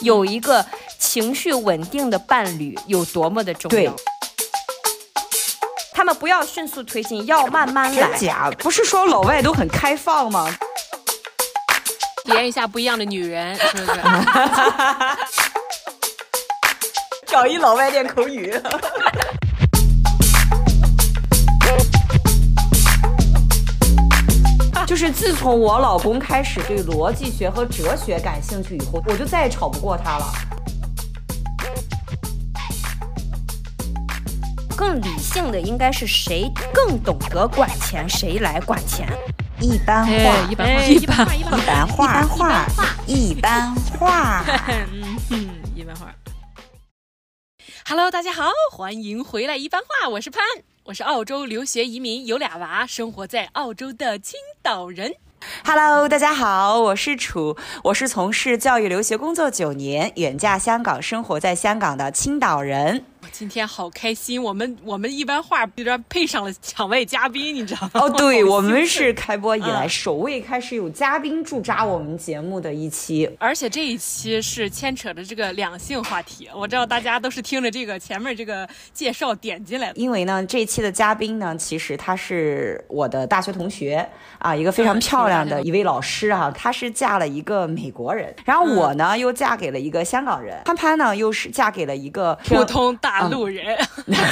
有一个情绪稳定的伴侣有多么的重要。对，他们不要迅速推进，要慢慢来。真假？不是说老外都很开放吗？体验一下不一样的女人，是不是？找一老外练口语。就是自从我老公开始对逻辑学和哲学感兴趣以后，我就再也吵不过他了。更理性的应该是谁更懂得管钱，谁来管钱。一般化，一般化，一般化，一般化，一般化。嗯，一般化。Hello，大家好，欢迎回来一般化，我是潘。我是澳洲留学移民，有俩娃，生活在澳洲的青岛人。Hello，大家好，我是楚，我是从事教育留学工作九年，远嫁香港，生活在香港的青岛人。今天好开心，我们我们一般话居然配上了场外嘉宾，你知道吗？哦，对，我们是开播以来首位开始有嘉宾驻扎我们节目的一期，嗯，而且这一期是牵扯着这个两性话题。我知道大家都是听着这个前面这个介绍点进来的，因为呢，这一期的嘉宾呢，其实他是我的大学同学啊，一个非常漂亮的一位老师啊，她是嫁了一个美国人，然后我呢，嗯，又嫁给了一个香港人，潘潘呢又是嫁给了一个普通大。路人，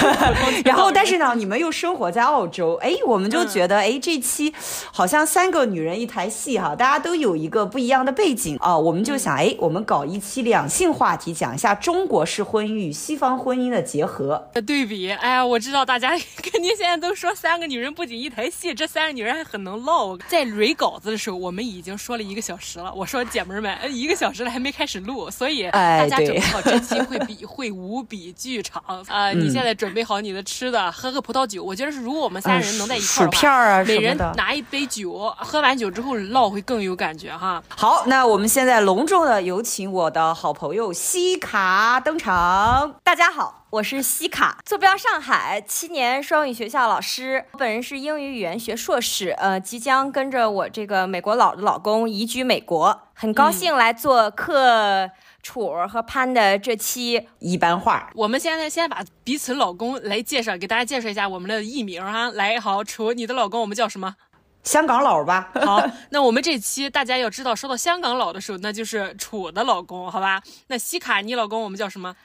然后但是呢，你们又生活在澳洲，哎，我们就觉得，哎，这期好像三个女人一台戏哈，大家都有一个不一样的背景啊，我们就想，哎，我们搞一期两性话题，讲一下中国式婚姻与西方婚姻的结合的对比。哎呀，我知道大家 肯定现在都说三个女人不仅一台戏，这三个女人还很能唠。在蕊稿子的时候，我们已经说了一个小时了。我说姐妹们，一个小时了还没开始录，所以大家准备好，这期会比会无比剧长。呃，你现在准备好你的吃的，喝个葡萄酒。我觉得是，如果我们三人能在一块儿，薯片啊，每人拿一杯酒，喝完酒之后唠会更有感觉哈。好，那我们现在隆重的有请我的好朋友西卡登场。大家好，我是西卡，坐标上海，七年双语学校老师。我本人是英语语言学硕士，呃，即将跟着我这个美国佬的老公移居美国，很高兴来做客。楚和潘的这期一般话，我们现在先把彼此老公来介绍，给大家介绍一下我们的艺名哈。来，好，楚，你的老公我们叫什么？香港佬吧。好，那我们这期大家要知道，说到香港佬的时候，那就是楚的老公，好吧？那西卡，你老公我们叫什么？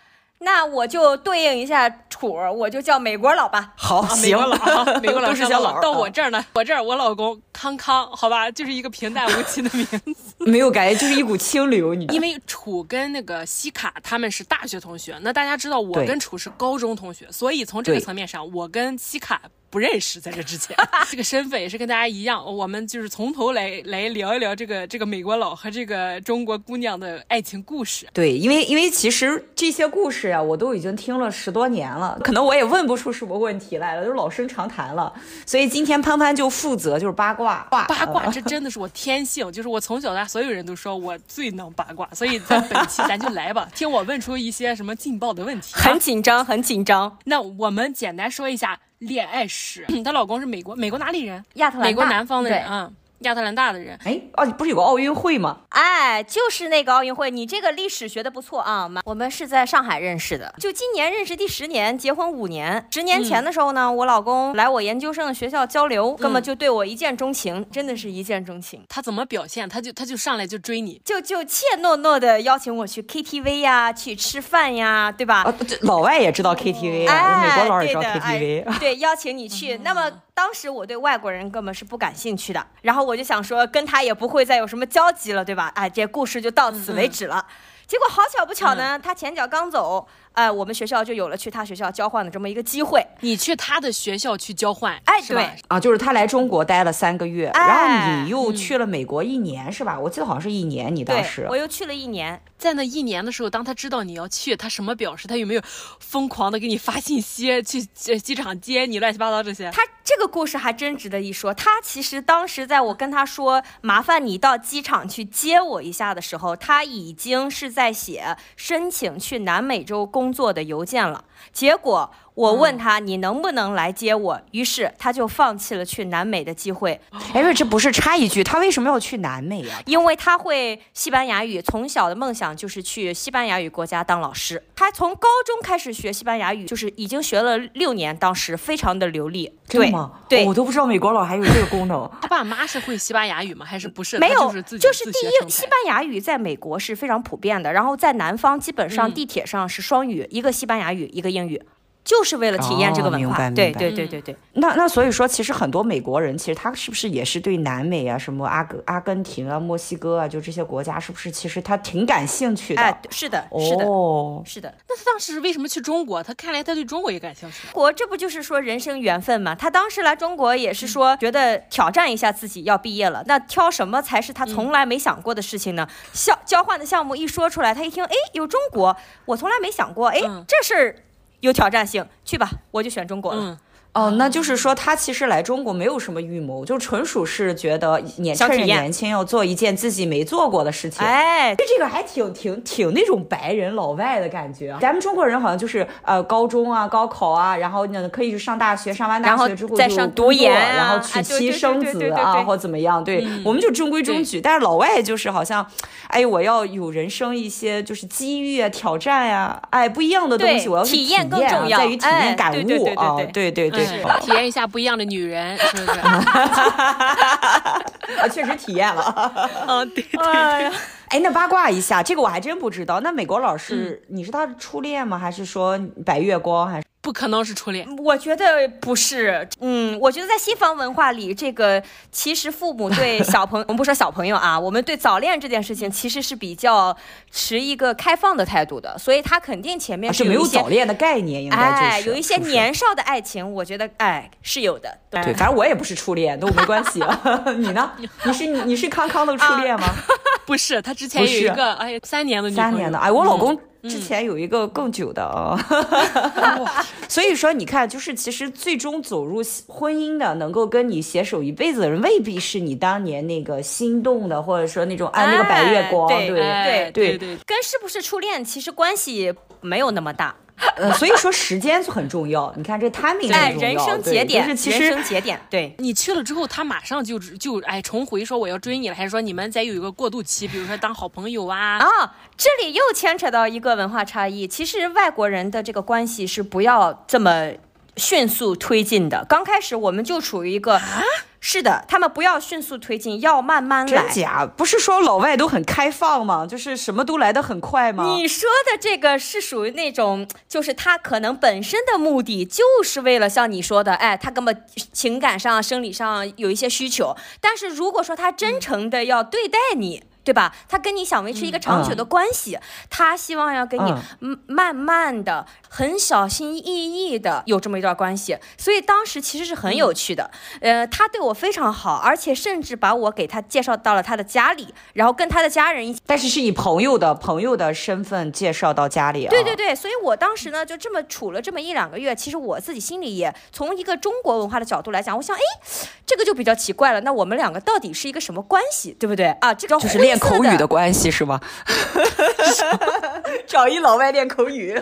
那我就对应一下楚，我就叫美国佬吧。好，啊、美国佬，美国佬 都是小佬。到我这儿呢，我这儿我老公康康，好吧，就是一个平淡无奇的名字，没有感觉，就是一股清流。你因为楚跟那个西卡他们是大学同学，那大家知道我跟楚是高中同学，所以从这个层面上，我跟西卡。不认识，在这之前，这个身份也是跟大家一样，我们就是从头来来聊一聊这个这个美国佬和这个中国姑娘的爱情故事。对，因为因为其实这些故事呀、啊，我都已经听了十多年了，可能我也问不出什么问题来了，都是老生常谈了。所以今天潘潘就负责就是八卦，八卦，这真的是我天性，就是我从小到大所有人都说我最能八卦，所以在本期咱就来吧，听我问出一些什么劲爆的问题。很紧张，很紧张。那我们简单说一下。恋爱史，她老公是美国，美国哪里人？亚特兰大，美国南方的人啊。亚特兰大的人，哎，哦，不是有个奥运会吗？哎，就是那个奥运会。你这个历史学的不错啊。我们是在上海认识的，就今年认识第十年，结婚五年。十年前的时候呢，嗯、我老公来我研究生的学校交流，根本就对我一见钟情，真的是一见钟情。他怎么表现？他就他就上来就追你，就就怯懦懦的邀请我去 KTV 呀，去吃饭呀，对吧？啊、老外也知道 KTV 啊，哎、美国佬也知道 KTV，、哎、对，邀请你去。那么。当时我对外国人根本是不感兴趣的，然后我就想说跟他也不会再有什么交集了，对吧？哎，这故事就到此为止了。嗯、结果好巧不巧呢，嗯、他前脚刚走。呃，我们学校就有了去他学校交换的这么一个机会。你去他的学校去交换，哎，是吧？对啊，就是他来中国待了三个月，哎、然后你又去了美国一年，嗯、是吧？我记得好像是一年，你当时。对，我又去了一年，在那一年的时候，当他知道你要去，他什么表示？他有没有疯狂的给你发信息去机场接你？乱七八糟这些？他这个故事还真值得一说。他其实当时在我跟他说麻烦你到机场去接我一下的时候，他已经是在写申请去南美洲工工作的邮件了。结果我问他你能不能来接我，于是他就放弃了去南美的机会。哎，这不是插一句，他为什么要去南美呀？因为他会西班牙语，从小的梦想就是去西班牙语国家当老师。他从高中开始学西班牙语，就是已经学了六年，当时非常的流利。对吗？对，我都不知道美国佬还有这个功能。他爸妈是会西班牙语吗？还是不是？没有，就是自己就是第一，西班牙语在美国是非常普遍的，然后在南方基本上地铁上是双语，一个西班牙语，一个英语。就是为了体验这个文化，哦、对对对对对。那那所以说，其实很多美国人，其实他是不是也是对南美啊，什么阿根阿根廷啊、墨西哥啊，就这些国家，是不是其实他挺感兴趣的？哎，是的，是的，哦，是的。那他当时为什么去中国？他看来他对中国也感兴趣。国，这不就是说人生缘分吗？他当时来中国也是说觉得挑战一下自己要毕业了，那挑什么才是他从来没想过的事情呢？交、嗯、交换的项目一说出来，他一听，哎，有中国，我从来没想过，哎，嗯、这事儿。有挑战性，去吧，我就选中国了。哦，那就是说他其实来中国没有什么预谋，就纯属是觉得年趁着年轻要做一件自己没做过的事情。哎，这这个还挺挺挺那种白人老外的感觉。咱们中国人好像就是呃高中啊高考啊，然后呢可以去上大学，上完大学之后再上读研，然后娶妻生子啊或怎么样。对，我们就中规中矩。但是老外就是好像，哎，我要有人生一些就是机遇啊、挑战呀，哎，不一样的东西，我要去体验，更重要，在于体验感悟啊。对对对。是体验一下不一样的女人，是不是？啊，确实体验了。嗯，对对对。哎，那八卦一下，这个我还真不知道。那美国老师，嗯、你是他的初恋吗？还是说白月光？还是？不可能是初恋，我觉得不是。嗯，我觉得在西方文化里，这个其实父母对小朋友，我们不说小朋友啊，我们对早恋这件事情其实是比较持一个开放的态度的，所以他肯定前面是，是没有早恋的概念，应该就是、哎、有一些年少的爱情，是是我觉得哎是有的。对，对反正我也不是初恋，都没关系。你呢？你是你你是康康的初恋吗？啊、不是，他之前有一个哎三年的女朋友，三年的哎，我老公。嗯。之前有一个更久的啊，哦、所以说你看，就是其实最终走入婚姻的，能够跟你携手一辈子的人，未必是你当年那个心动的，或者说那种哎那个白月光，对对。对对对，跟是不是初恋其实关系没有那么大。呃，所以说时间就很重要。你看这 timing 很重要，人生节点，就是其实人生节点。对，你去了之后，他马上就就哎重回说我要追你了，还是说你们再有一个过渡期，比如说当好朋友啊？啊，这里又牵扯到一个文化差异。其实外国人的这个关系是不要这么迅速推进的。刚开始我们就处于一个。啊是的，他们不要迅速推进，要慢慢来。真假？不是说老外都很开放吗？就是什么都来得很快吗？你说的这个是属于那种，就是他可能本身的目的就是为了像你说的，哎，他根本情感上、生理上有一些需求。但是如果说他真诚的要对待你。嗯对吧？他跟你想维持一个长久的关系，嗯、他希望要跟你慢慢的、嗯、很小心翼翼的有这么一段关系。所以当时其实是很有趣的。嗯、呃，他对我非常好，而且甚至把我给他介绍到了他的家里，然后跟他的家人一起。但是是以朋友的朋友的身份介绍到家里啊。对对对，所以我当时呢就这么处了这么一两个月，其实我自己心里也从一个中国文化的角度来讲，我想，哎，这个就比较奇怪了。那我们两个到底是一个什么关系，对不对啊？这个就是练。口语的关系是吗？找一老外练口语，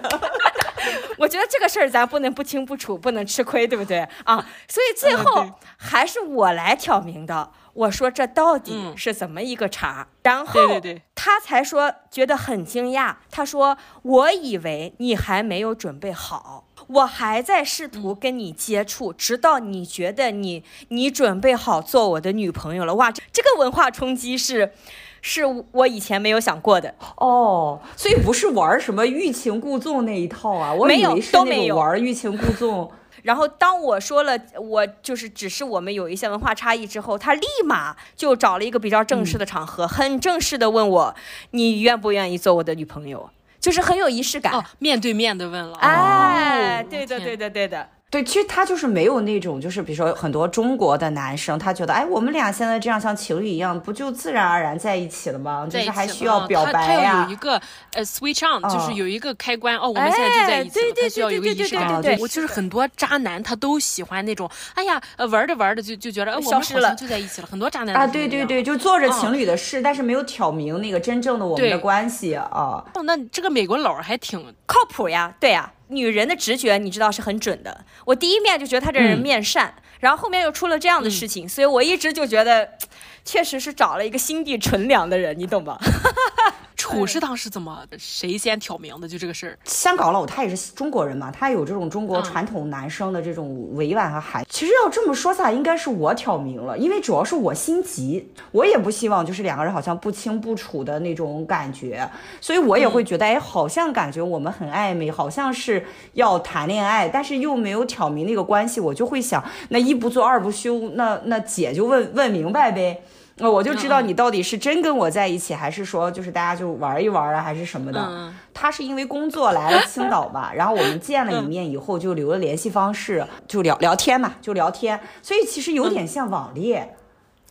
我觉得这个事儿咱不能不清不楚，不能吃亏，对不对啊？所以最后还是我来挑明的。我说这到底是怎么一个茬？然后他才说觉得很惊讶。他说：“我以为你还没有准备好。”我还在试图跟你接触，直到你觉得你你准备好做我的女朋友了。哇，这这个文化冲击是，是我以前没有想过的哦。所以不是玩什么欲擒故纵那一套啊，我以为是那种玩欲擒故纵。然后当我说了我就是只是我们有一些文化差异之后，他立马就找了一个比较正式的场合，嗯、很正式的问我，你愿不愿意做我的女朋友？就是很有仪式感，哦，面对面的问了，哎，对的，对的，对的。对，其实他就是没有那种，就是比如说很多中国的男生，他觉得，哎，我们俩现在这样像情侣一样，不就自然而然在一起了吗？就是还需要表白呀、啊。他要有一个呃 switch on，、哦、就是有一个开关哦，我们现在就在一起了。对对他需要有一个仪式感。对，我就是很多渣男，他都喜欢那种，哎呀，呃，玩着玩着就就觉得，呃，我们好像就在一起了。很多渣男啊，对对对，就做着情侣的事，哦、但是没有挑明那个真正的我们的关系啊。哦，那这个美国佬还挺靠谱呀，对呀。女人的直觉你知道是很准的。我第一面就觉得他这人面善，嗯、然后后面又出了这样的事情，嗯、所以我一直就觉得，确实是找了一个心地纯良的人，你懂吧？处是当时怎么谁先挑明的？就这个事儿。香港佬他也是中国人嘛，他有这种中国传统男生的这种委婉和含。嗯、其实要这么说下来，应该是我挑明了，因为主要是我心急，我也不希望就是两个人好像不清不楚的那种感觉，所以我也会觉得，嗯、哎，好像感觉我们很暧昧，好像是要谈恋爱，但是又没有挑明那个关系，我就会想，那一不做二不休，那那姐就问问明白呗。那我就知道你到底是真跟我在一起，还是说就是大家就玩一玩啊，还是什么的。他是因为工作来了青岛吧，然后我们见了一面以后就留了联系方式，就聊聊天嘛，就聊天。所以其实有点像网恋。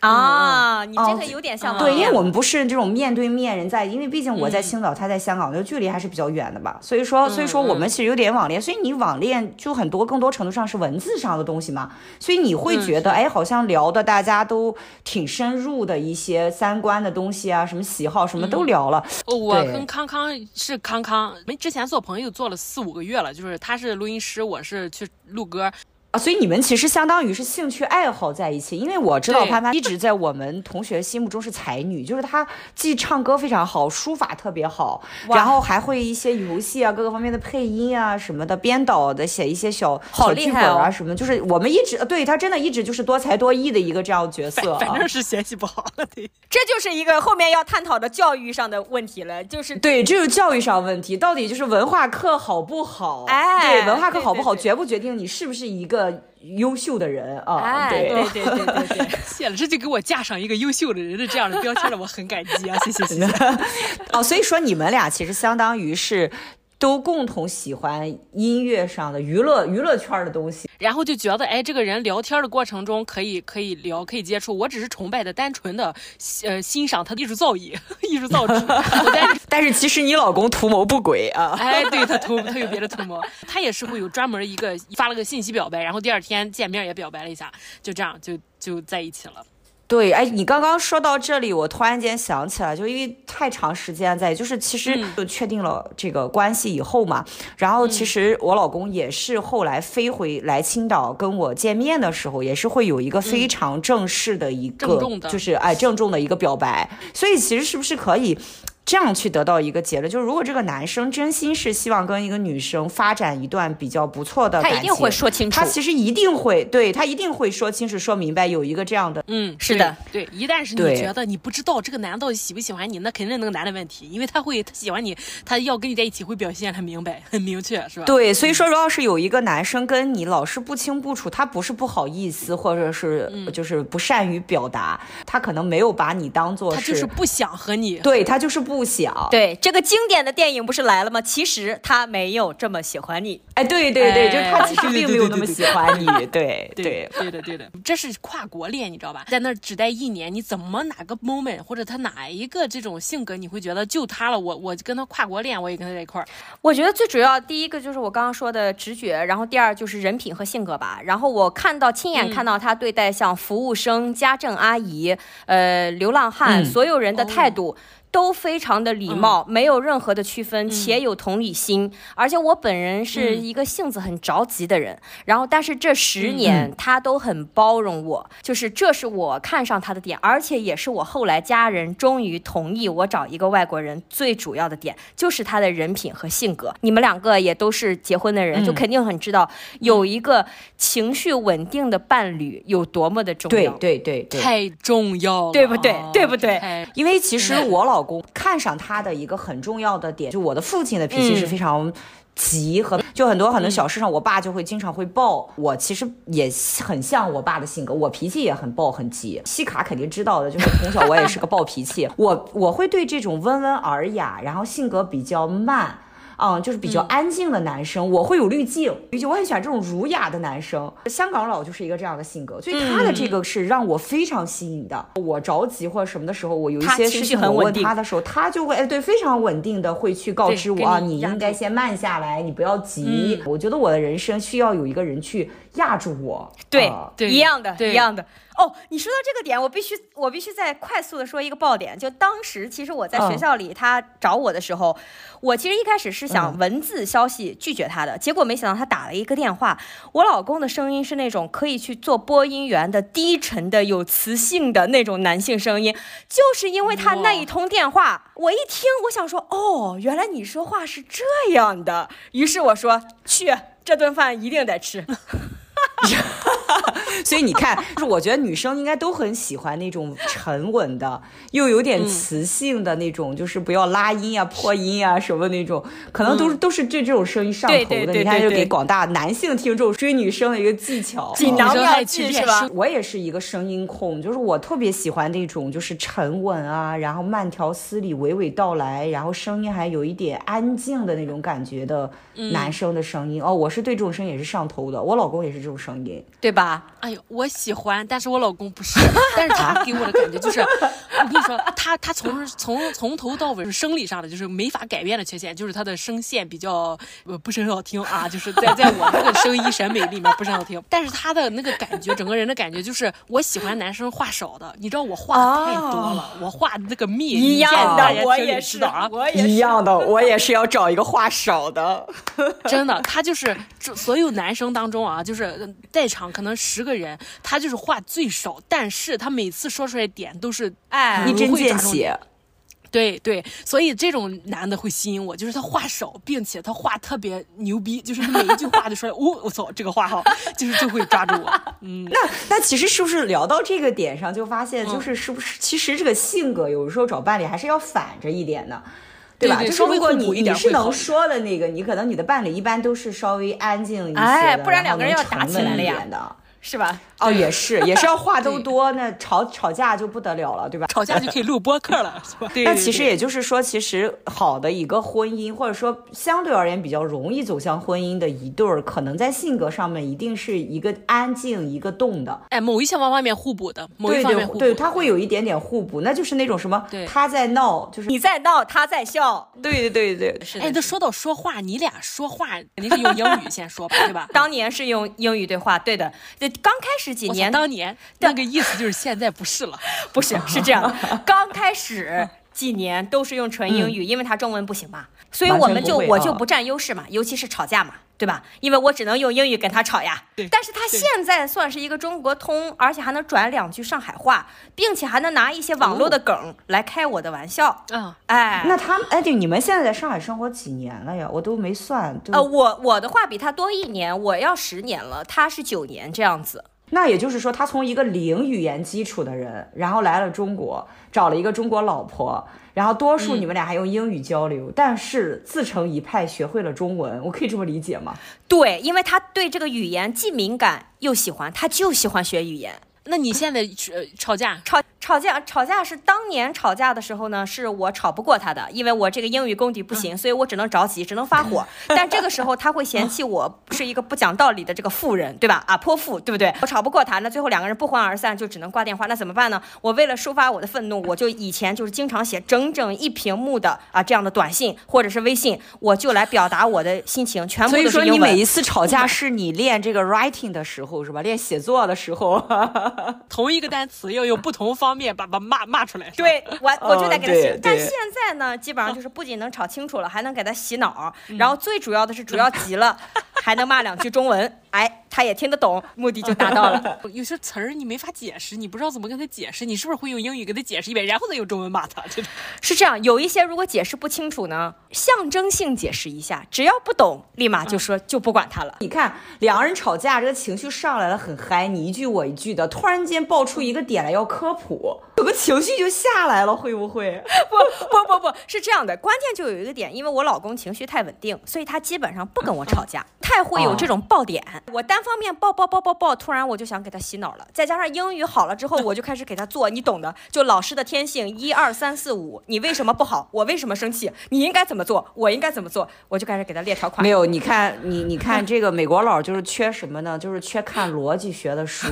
啊，你这个有点像对，因为我们不是这种面对面人在，因为毕竟我在青岛，他在香港，就距离还是比较远的吧。所以说，所以说我们其实有点网恋。所以你网恋就很多，更多程度上是文字上的东西嘛。所以你会觉得，哎，好像聊的大家都挺深入的一些三观的东西啊，什么喜好什么都聊了。我跟康康是康康，没之前做朋友做了四五个月了，就是他是录音师，我是去录歌。啊，所以你们其实相当于是兴趣爱好在一起，因为我知道潘潘一直在我们同学心目中是才女，就是她既唱歌非常好，书法特别好，然后还会一些游戏啊，各个方面的配音啊什么的，编导的写一些小小剧本啊什么，就是我们一直对她真的一直就是多才多艺的一个这样的角色，反正是学习不好，对，这就是一个后面要探讨的教育上的问题了，就是对，这就是教育上问题，到底就是文化课好不好？哎，对，文化课好不好，决不决定你是不是一个。优秀的人啊，哎、对对对对对对，谢了，这就给我架上一个优秀的人的这样的标签了，我很感激啊，谢谢谢谢。哦，所以说你们俩其实相当于是。都共同喜欢音乐上的娱乐娱乐圈的东西，然后就觉得哎，这个人聊天的过程中可以可以聊，可以接触。我只是崇拜的，单纯的呃欣赏他的艺术造诣、艺术造诣。但 是但是其实你老公图谋不轨啊！哎，对他图他有别的图谋，他也是会有专门一个发了个信息表白，然后第二天见面也表白了一下，就这样就就在一起了。对，哎，你刚刚说到这里，我突然间想起来，就因为太长时间在，就是其实就确定了这个关系以后嘛，嗯、然后其实我老公也是后来飞回来青岛跟我见面的时候，也是会有一个非常正式的一个，嗯、就是哎郑重的一个表白，所以其实是不是可以？这样去得到一个结论，就是如果这个男生真心是希望跟一个女生发展一段比较不错的感情，他一定会说清楚。他其实一定会，对，他一定会说清楚、说明白，有一个这样的，嗯，是的，对。对，一旦是你觉得你不知道这个男的到底喜不喜欢你，那肯定是那个男的问题，因为他会他喜欢你，他要跟你在一起会表现很明白、很明确，是吧？对，所以说，如果要是有一个男生跟你老是不清不楚，他不是不好意思，或者是就是不善于表达，嗯、他可能没有把你当做是，他就是不想和你，对，他就是不想，对。这个经典的电影不是来了吗？其实他没有这么喜欢你。哎，对对对，就是他其实并没有那么喜欢你。对对对的对的，这是跨国恋，你知道吧？在那儿只待一年，你怎么哪个 moment 或者他哪一个这种性格，你会觉得就他了？我我跟他跨国恋，我也跟他在一块儿。我觉得最主要第一个就是我刚刚说的直觉，然后第二就是人品和性格吧。然后我看到亲眼看到他对待像服务生、家政阿姨、呃流浪汉所有人的态度。都非常的礼貌，没有任何的区分，且有同理心。而且我本人是一个性子很着急的人，然后但是这十年他都很包容我，就是这是我看上他的点，而且也是我后来家人终于同意我找一个外国人最主要的点，就是他的人品和性格。你们两个也都是结婚的人，就肯定很知道有一个情绪稳定的伴侣有多么的重要。对对对，太重要了，对不对？对不对？因为其实我老。老公看上他的一个很重要的点，就我的父亲的脾气是非常急和，就很多很多小事上，我爸就会经常会爆。我其实也很像我爸的性格，我脾气也很爆很急。西卡肯定知道的，就是从小我也是个暴脾气，我我会对这种温文尔雅，然后性格比较慢。嗯，就是比较安静的男生，嗯、我会有滤镜，而且我很喜欢这种儒雅的男生。香港佬就是一个这样的性格，所以他的这个是让我非常吸引的。嗯、我着急或者什么的时候，我有一些事情我问他的时候，他，他就会哎对，非常稳定的会去告知我啊，你应该先慢下来，你不要急。嗯、我觉得我的人生需要有一个人去压住我。对，呃对一样的，一样的。哦，你说到这个点，我必须，我必须再快速的说一个爆点。就当时，其实我在学校里，他找我的时候，我其实一开始是想文字消息拒绝他的，结果没想到他打了一个电话。我老公的声音是那种可以去做播音员的低沉的、有磁性的那种男性声音，就是因为他那一通电话，我一听，我想说，哦，原来你说话是这样的。于是我说，去，这顿饭一定得吃。所以你看，就是我觉得女生应该都很喜欢那种沉稳的，又有点磁性的那种，嗯、就是不要拉音啊、破音啊什么那种，可能都是、嗯、都是对这种声音上头的。对对对对对，你看，就给广大男性听众追女生的一个技巧，锦囊妙计是吧？我也是一个声音控，就是我特别喜欢那种就是沉稳啊，然后慢条斯理、娓娓道来，然后声音还有一点安静的那种感觉的男生的声音。嗯、哦，我是对这种声音也是上头的，我老公也是这种声音，对吧？哎呦，我喜欢，但是我老公不是，但是他给我的感觉就是，我跟你说，他他从从从头到尾是生理上的，就是没法改变的缺陷，就是他的声线比较呃不是很好听啊，就是在在我那个声音审美里面不是很好听，但是他的那个感觉，整个人的感觉就是，我喜欢男生话少的，你知道我话太多了，哦、我话那个密，一样的，我也是啊，我也是。一样的，我也是要找一个话少的，真的，他就是所有男生当中啊，就是在场可能十个人，他就是话最少，但是他每次说出来点都是哎一针见血，对对，所以这种男的会吸引我，就是他话少，并且他话特别牛逼，就是每一句话都说，哦，我操，这个话哈，就是就会抓住我。嗯，那那其实是不是聊到这个点上，就发现就是是不是、嗯、其实这个性格有时候找伴侣还是要反着一点的。对吧？对对就是如果你你是能说的那个，你可能你的伴侣一般都是稍微安静一些的，哎，不然两个人要打起来了呀，是吧？哦，也是，也是要话都多，那吵吵架就不得了了，对吧？吵架就可以录播客了，是吧？对。那其实也就是说，其实好的一个婚姻，或者说相对而言比较容易走向婚姻的一对儿，可能在性格上面一定是一个安静，一个动的。哎，某一些方面互补的，某一方面互补。对对，他会有一点点互补，那就是那种什么，他在闹，就是你在闹，他在笑。对对对对，是。哎，那说到说话，你俩说话肯定是用英语先说吧，对吧？当年是用英语对话，对的。对，刚开始几年，当年。那个意思就是现在不是了，不是是这样。刚开始几年都是用纯英语，嗯、因为他中文不行嘛，所以我们就我就不占优势嘛，尤其是吵架嘛，对吧？因为我只能用英语跟他吵呀。对。但是他现在算是一个中国通，而且还能转两句上海话，并且还能拿一些网络的梗来开我的玩笑。嗯、哦，哎，那他哎，对，你们现在在上海生活几年了呀？我都没算。呃，我我的话比他多一年，我要十年了，他是九年这样子。那也就是说，他从一个零语言基础的人，然后来了中国，找了一个中国老婆，然后多数你们俩还用英语交流，嗯、但是自成一派，学会了中文，我可以这么理解吗？对，因为他对这个语言既敏感又喜欢，他就喜欢学语言。那你现在吵架吵吵架吵架是当年吵架的时候呢，是我吵不过他的，因为我这个英语功底不行，嗯、所以我只能着急，只能发火。但这个时候他会嫌弃我是一个不讲道理的这个妇人，对吧？啊，泼妇，对不对？我吵不过他，那最后两个人不欢而散，就只能挂电话。那怎么办呢？我为了抒发我的愤怒，我就以前就是经常写整整一屏幕的啊这样的短信或者是微信，我就来表达我的心情，全部都是英文。所以说你每一次吵架是你练这个 writing 的时候是吧？练写作的时候，同一个单。词要用不同方面把把骂骂出来，对我我就得给他洗。但现在呢，基本上就是不仅能吵清楚了，还能给他洗脑。然后最主要的是，主要急了，还能骂两句中文。哎，他也听得懂，目的就达到了。有些词儿你没法解释，你不知道怎么跟他解释，你是不是会用英语给他解释一遍，然后再用中文骂他？是这样，有一些如果解释不清楚呢，象征性解释一下，只要不懂，立马就说、嗯、就不管他了。你看两个人吵架，这个情绪上来了，很嗨，你一句我一句的，突然间爆出一个点来要科普，有个情绪就下来了，会不会？不不不不，是这样的，关键就有一个点，因为我老公情绪太稳定，所以他基本上不跟我吵架，嗯、太会有这种爆点。哦我单方面爆爆爆爆爆，突然我就想给他洗脑了。再加上英语好了之后，我就开始给他做，你懂的，就老师的天性，一二三四五，你为什么不好？我为什么生气？你应该怎么做？我应该怎么做？我就开始给他列条款。没有，你看你你看 这个美国佬就是缺什么呢？就是缺看逻辑学的书。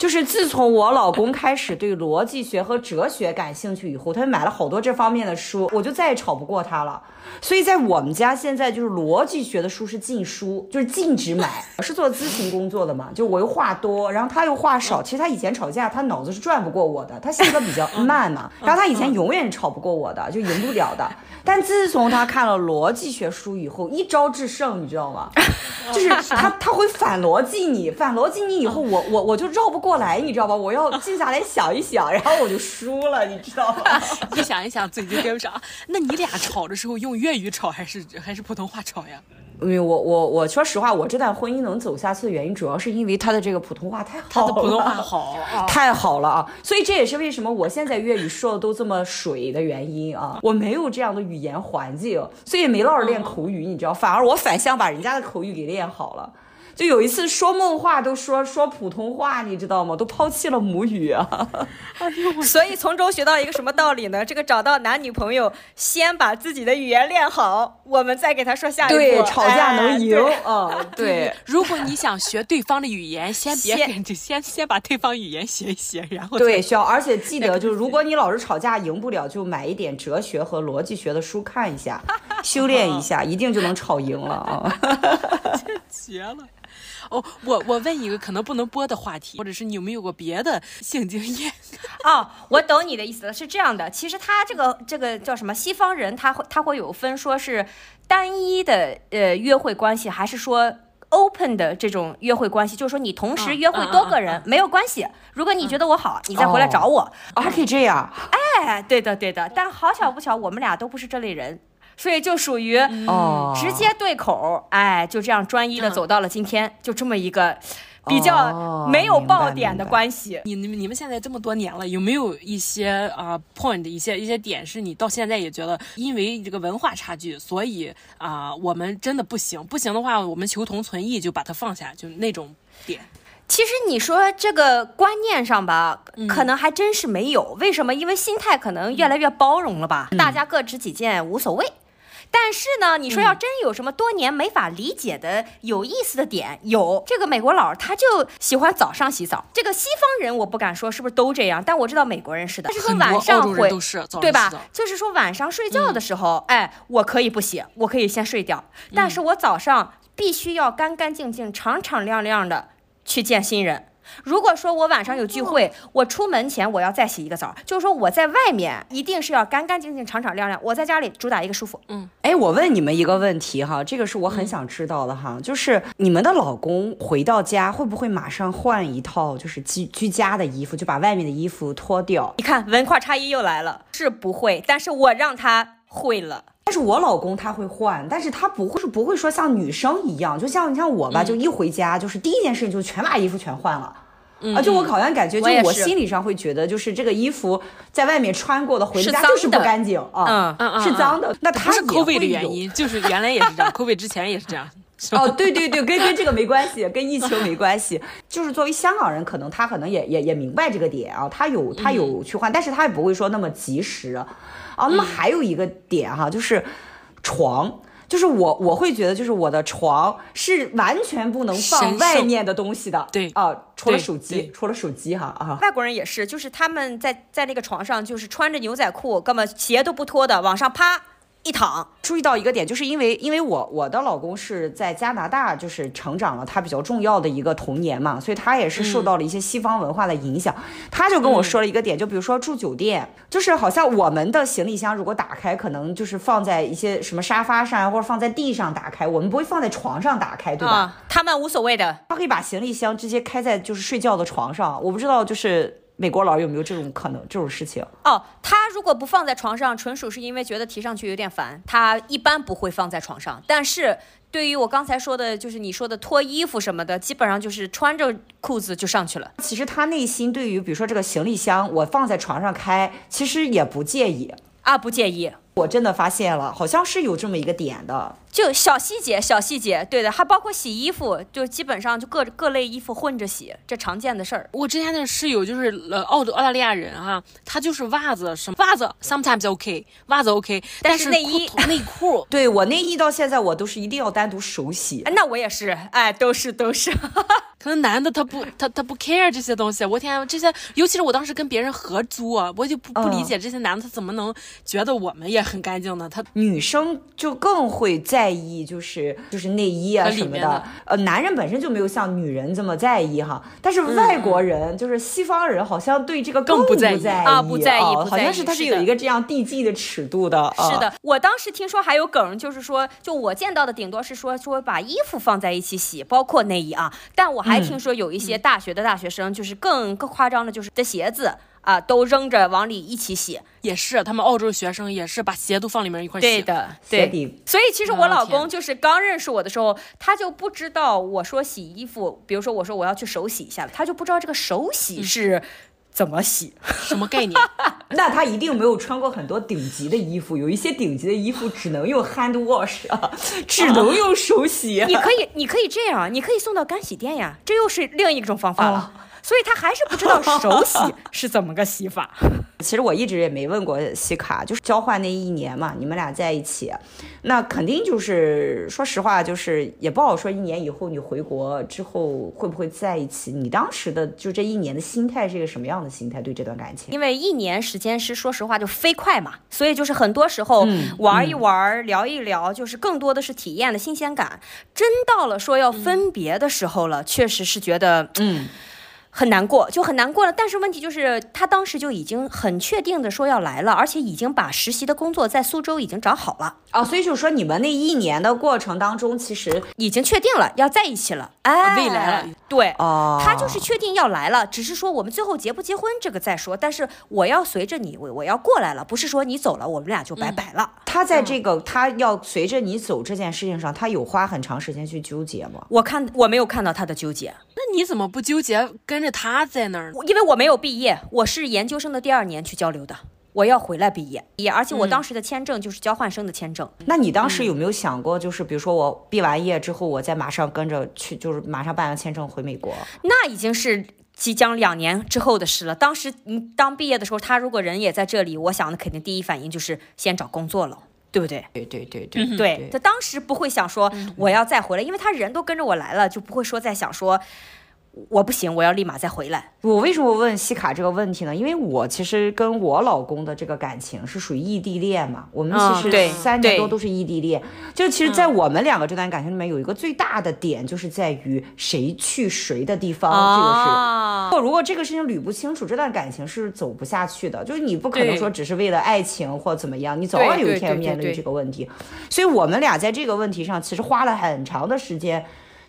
就是自从我老公开始对逻辑学和哲学感兴趣以后，他就买了好多这方面的书，我就再也吵不过他了。所以在我们家现在就是逻辑学的书是禁书，书，就是禁止买。我是做咨询工作的嘛，就我又话多，然后他又话少。其实他以前吵架，他脑子是转不过我的，他性格比较 慢嘛。然后他以前永远吵不过我的，就赢不了的。但自从他看了逻辑学书以后，一招制胜，你知道吗？就是他他会反逻辑你，反逻辑你以后，我我我就绕不过来，你知道吧？我要静下来想一想，然后我就输了，你知道吗？一想一想，嘴就跟不上。那你俩吵的时候用粤语吵还是还是普通话吵呀？因为我我我说实话，我这段婚姻能走下去的原因，主要是因为他的这个普通话太好了，他的普通话好，太好了啊！所以这也是为什么我现在粤语说的都这么水的原因啊！我没有这样的语言环境，所以没落着练口语，你知道，反而我反向把人家的口语给练好了。就有一次说梦话都说说普通话，你知道吗？都抛弃了母语啊！所以从中学到一个什么道理呢？这个找到男女朋友，先把自己的语言练好，我们再给他说下一步。对，吵架能赢啊！哎、对，对，如果你想学对方的语言，先别先先 先，先把对方语言学一学，然后对，需要而且记得，就是如果你老是吵架赢不了，就买一点哲学和逻辑学的书看一下，修炼一下，一定就能吵赢了啊！绝了。哦，我我问一个可能不能播的话题，或者是你有没有过别的性经验？哦，我懂你的意思了，是这样的，其实他这个这个叫什么？西方人他会他会有分，说是单一的呃约会关系，还是说 open 的这种约会关系？就是说你同时约会多个人、嗯嗯嗯嗯、没有关系，如果你觉得我好，嗯、你再回来找我，哦、还可以这样。哎，对的对的，但好巧不巧，我们俩都不是这类人。所以就属于直接对口，嗯、哎，就这样专一的走到了今天，嗯、就这么一个比较没有爆点的关系。你你你们现在这么多年了，有没有一些啊、uh, point 一些一些点是你到现在也觉得，因为这个文化差距，所以啊，uh, 我们真的不行，不行的话，我们求同存异，就把它放下，就那种点。其实你说这个观念上吧，可能还真是没有。嗯、为什么？因为心态可能越来越包容了吧，嗯、大家各执己见，无所谓。但是呢，你说要真有什么多年没法理解的有意思的点，嗯、有这个美国佬他就喜欢早上洗澡。这个西方人我不敢说是不是都这样，但我知道美国人是的。就是说晚上会，对吧？就是说晚上睡觉的时候，嗯、哎，我可以不洗，我可以先睡掉，但是我早上必须要干干净净、敞敞亮亮的去见新人。如果说我晚上有聚会，我出门前我要再洗一个澡，就是说我在外面一定是要干干净净、敞敞亮亮，我在家里主打一个舒服。嗯，哎，我问你们一个问题哈，这个是我很想知道的哈，就是你们的老公回到家会不会马上换一套就是居居家的衣服，就把外面的衣服脱掉？你看文化差异又来了，是不会，但是我让他会了。但是我老公他会换，但是他不会是不会说像女生一样，就像你像我吧，就一回家就是第一件事情就全把衣服全换了。啊，就我好像感觉，就我心理上会觉得，就是这个衣服在外面穿过的，回家就是不干净啊，嗯嗯，是脏的。那他是 COVID 的原因，就是原来也是这样，COVID 之前也是这样。哦，对对对，跟跟这个没关系，跟疫情没关系。就是作为香港人，可能他可能也也也明白这个点啊，他有他有去换，但是他也不会说那么及时。啊，那么还有一个点哈，就是床。就是我，我会觉得，就是我的床是完全不能放外面的东西的。对啊，除了手机，除了手机哈啊。外国人也是，就是他们在在那个床上，就是穿着牛仔裤，根本鞋都不脱的，往上趴。一躺，注意到一个点，就是因为因为我我的老公是在加拿大，就是成长了他比较重要的一个童年嘛，所以他也是受到了一些西方文化的影响。嗯、他就跟我说了一个点，就比如说住酒店，就是好像我们的行李箱如果打开，可能就是放在一些什么沙发上，或者放在地上打开，我们不会放在床上打开，对吧？啊、他们无所谓的，他可以把行李箱直接开在就是睡觉的床上。我不知道就是。美国佬有没有这种可能？这种事情哦，他如果不放在床上，纯属是因为觉得提上去有点烦。他一般不会放在床上。但是对于我刚才说的，就是你说的脱衣服什么的，基本上就是穿着裤子就上去了。其实他内心对于，比如说这个行李箱，我放在床上开，其实也不介意啊，不介意。我真的发现了，好像是有这么一个点的。就小细节，小细节，对的，还包括洗衣服，就基本上就各各类衣服混着洗，这常见的事儿。我之前的室友就是呃澳洲澳大利亚人哈，他就是袜子什么袜子 sometimes OK，袜子 OK，但是内衣内裤，对我内衣到现在我都是一定要单独手洗。哎，那我也是，哎，都是都是。可能男的他不他他不 care 这些东西，我天，这些尤其是我当时跟别人合租啊，我就不不理解这些男的他怎么能觉得我们也很干净呢？他女生就更会在。在意，就是就是内衣啊什么的。呃，男人本身就没有像女人这么在意哈，但是外国人、嗯、就是西方人，好像对这个更不在意啊，不在意，哦、好像是他是有一个这样递进的尺度的。是的，我当时听说还有梗，就是说，就我见到的顶多是说说把衣服放在一起洗，包括内衣啊。但我还听说有一些大学的大学生，就是更更夸张的，就是的鞋子。啊，都扔着往里一起洗，也是他们澳洲学生也是把鞋都放里面一块洗。对的，对。所以其实我老公就是刚认识我的时候，他就不知道我说洗衣服，比如说我说我要去手洗一下，他就不知道这个手洗是怎么洗，什么概念？那他一定没有穿过很多顶级的衣服，有一些顶级的衣服只能用 hand wash 啊，只能用手洗。你可以，你可以这样，你可以送到干洗店呀，这又是另一种方法了。哦所以他还是不知道手洗 是怎么个洗法。其实我一直也没问过西卡，就是交换那一年嘛，你们俩在一起，那肯定就是说实话，就是也不好说一年以后你回国之后会不会在一起。你当时的就这一年的心态是一个什么样的心态？对这段感情？因为一年时间是说实话就飞快嘛，所以就是很多时候玩一玩、嗯、聊一聊，就是更多的是体验的新鲜感。真到了说要分别的时候了，嗯、确实是觉得嗯。很难过，就很难过了。但是问题就是，他当时就已经很确定的说要来了，而且已经把实习的工作在苏州已经找好了。哦，所以就是说你们那一年的过程当中，其实已经确定了要在一起了，哎，未来了。对，哦，他就是确定要来了，只是说我们最后结不结婚这个再说。但是我要随着你，我我要过来了，不是说你走了，我们俩就拜拜了。嗯、他在这个、嗯、他要随着你走这件事情上，他有花很长时间去纠结吗？我看我没有看到他的纠结。那你怎么不纠结跟着他在那儿呢？因为我没有毕业，我是研究生的第二年去交流的。我要回来毕业，也而且我当时的签证就是交换生的签证。那你当时有没有想过，就是比如说我毕完业之后，我再马上跟着去，就是马上办完签证回美国？那已经是即将两年之后的事了。当时你当毕业的时候，他如果人也在这里，我想的肯定第一反应就是先找工作了，对不对？对对对对对。他当时不会想说我要再回来，因为他人都跟着我来了，就不会说再想说。我不行，我要立马再回来。我为什么问西卡这个问题呢？因为我其实跟我老公的这个感情是属于异地恋嘛。我们其实三年多都是异地恋。嗯、就其实，在我们两个这段感情里面，有一个最大的点，就是在于谁去谁的地方。这个是，哦、如果这个事情捋不清楚，这段感情是走不下去的。就是你不可能说只是为了爱情或怎么样，你早晚有一天要面对这个问题。所以我们俩在这个问题上，其实花了很长的时间。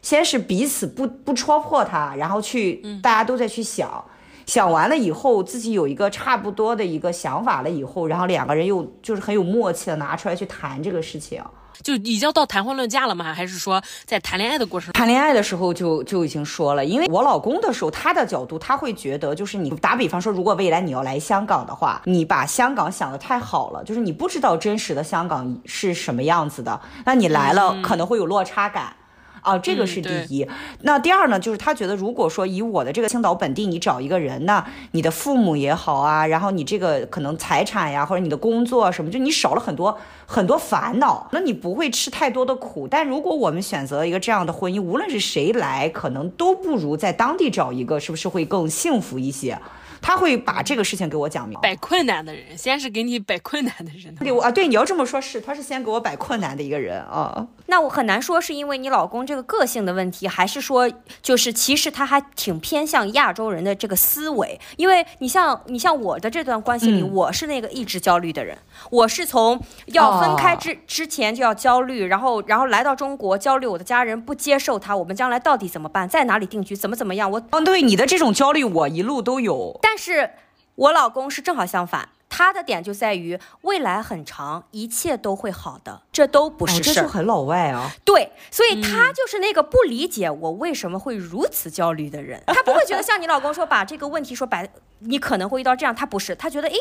先是彼此不不戳破他，然后去大家都在去想，嗯、想完了以后自己有一个差不多的一个想法了以后，然后两个人又就是很有默契的拿出来去谈这个事情，就已经到谈婚论嫁了吗？还是说在谈恋爱的过程？谈恋爱的时候就就已经说了，因为我老公的时候，他的角度他会觉得，就是你打比方说，如果未来你要来香港的话，你把香港想的太好了，就是你不知道真实的香港是什么样子的，那你来了可能会有落差感。嗯啊，这个是第一。嗯、那第二呢，就是他觉得，如果说以我的这个青岛本地，你找一个人，那你的父母也好啊，然后你这个可能财产呀，或者你的工作什么，就你少了很多很多烦恼，那你不会吃太多的苦。但如果我们选择一个这样的婚姻，无论是谁来，可能都不如在当地找一个，是不是会更幸福一些？他会把这个事情给我讲明白。摆困难的人，先是给你摆困难的人。对，我啊，对，你要这么说，是他是先给我摆困难的一个人啊。那我很难说是因为你老公这个个性的问题，还是说就是其实他还挺偏向亚洲人的这个思维。因为你像你像我的这段关系里，嗯、我是那个一直焦虑的人。我是从要分开之、哦、之前就要焦虑，然后然后来到中国焦虑，我的家人不接受他，我们将来到底怎么办，在哪里定居，怎么怎么样？我嗯，对你的这种焦虑，我一路都有。但是，我老公是正好相反，他的点就在于未来很长，一切都会好的，这都不是事。哦，这就很老外啊。对，所以他就是那个不理解我为什么会如此焦虑的人。他不会觉得像你老公说把这个问题说白，你可能会遇到这样，他不是，他觉得诶，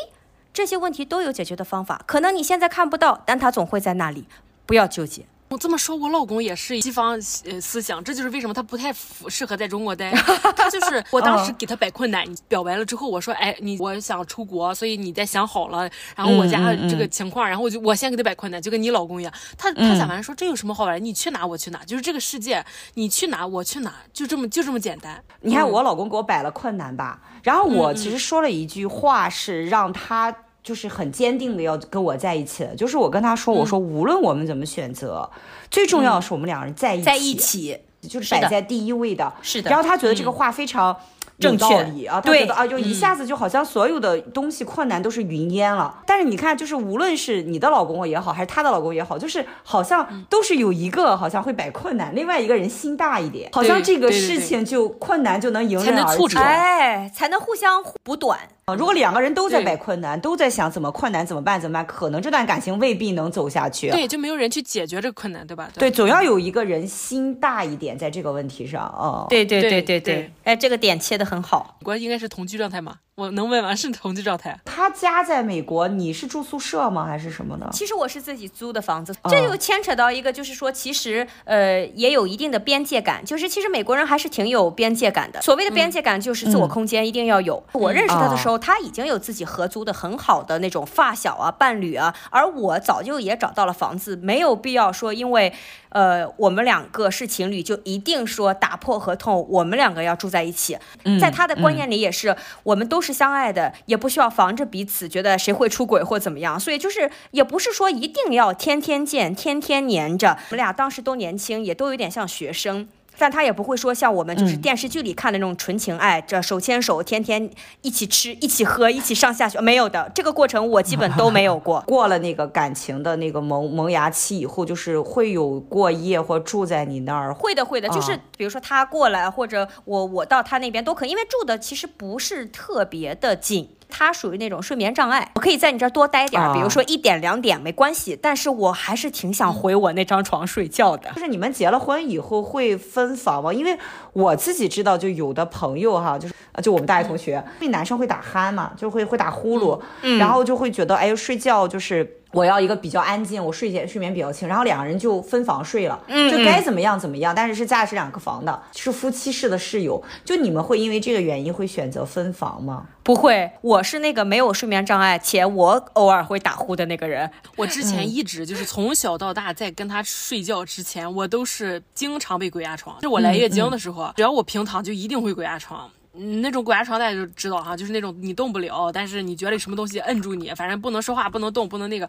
这些问题都有解决的方法，可能你现在看不到，但他总会在那里，不要纠结。我这么说，我老公也是西方呃思想，这就是为什么他不太适合在中国待。他就是我当时给他摆困难，你表白了之后，我说，哎，你我想出国，所以你再想好了，然后我家这个情况，然后我就我先给他摆困难，就跟你老公一样。他他想完说，这有什么好玩？你去哪我去哪，就是这个世界，你去哪我去哪，就这么就这么简单。你看我老公给我摆了困难吧，然后我其实说了一句话，是让他。就是很坚定的要跟我在一起的，就是我跟他说，嗯、我说无论我们怎么选择，最重要的是我们两人在一起，在一起就是摆在第一位的。是的。然后他觉得这个话非常。嗯正确啊，他觉得啊，就一下子就好像所有的东西困难都是云烟了。嗯、但是你看，就是无论是你的老公也好，还是他的老公也好，就是好像都是有一个好像会摆困难，另外一个人心大一点，好像这个事情就困难就能迎刃而解，哎，才能互相补短。啊，如果两个人都在摆困难，都在想怎么困难怎么办怎么办，可能这段感情未必能走下去。对，就没有人去解决这个困难，对吧？对，对总要有一个人心大一点，在这个问题上啊。对对对对对，哎，这个点切得很好。国应该是同居状态吗？我能问吗？是同居状态？他家在美国，你是住宿舍吗？还是什么的？其实我是自己租的房子，这又牵扯到一个，就是说，其实呃，也有一定的边界感。就是其实美国人还是挺有边界感的。所谓的边界感，就是自我空间一定要有。嗯、我认识他的时候，他已经有自己合租的很好的那种发小啊、伴侣啊，而我早就也找到了房子，没有必要说因为。呃，我们两个是情侣，就一定说打破合同，我们两个要住在一起。嗯、在他的观念里也是，嗯、我们都是相爱的，也不需要防着彼此，觉得谁会出轨或怎么样。所以就是也不是说一定要天天见，天天黏着。我们俩当时都年轻，也都有点像学生。但他也不会说像我们就是电视剧里看的那种纯情爱，这手牵手，天天一起吃，一起喝，一起上下学，没有的。这个过程我基本都没有过。过了那个感情的那个萌萌芽期以后，就是会有过夜或住在你那儿。会的，会的，就是比如说他过来，或者我我到他那边都可以，因为住的其实不是特别的近。他属于那种睡眠障碍，我可以在你这儿多待点，比如说一点两点没关系，但是我还是挺想回我那张床睡觉的。就是你们结了婚以后会分房吗？因为我自己知道，就有的朋友哈，就是就我们大学同学，那男生会打鼾嘛，就会会打呼噜，然后就会觉得哎，睡觉就是。我要一个比较安静，我睡前睡眠比较轻，然后两个人就分房睡了，嗯，就该怎么样怎么样，但是是家里是两个房的，是夫妻式的室友，就你们会因为这个原因会选择分房吗？不会，我是那个没有睡眠障碍且我偶尔会打呼的那个人。我之前一直就是从小到大，在跟他睡觉之前，我都是经常被鬼压床。就我来月经的时候，只要我平躺，就一定会鬼压床。嗯，那种鬼压床大家就知道哈，就是那种你动不了，但是你觉得什么东西摁住你，反正不能说话，不能动，不能那个，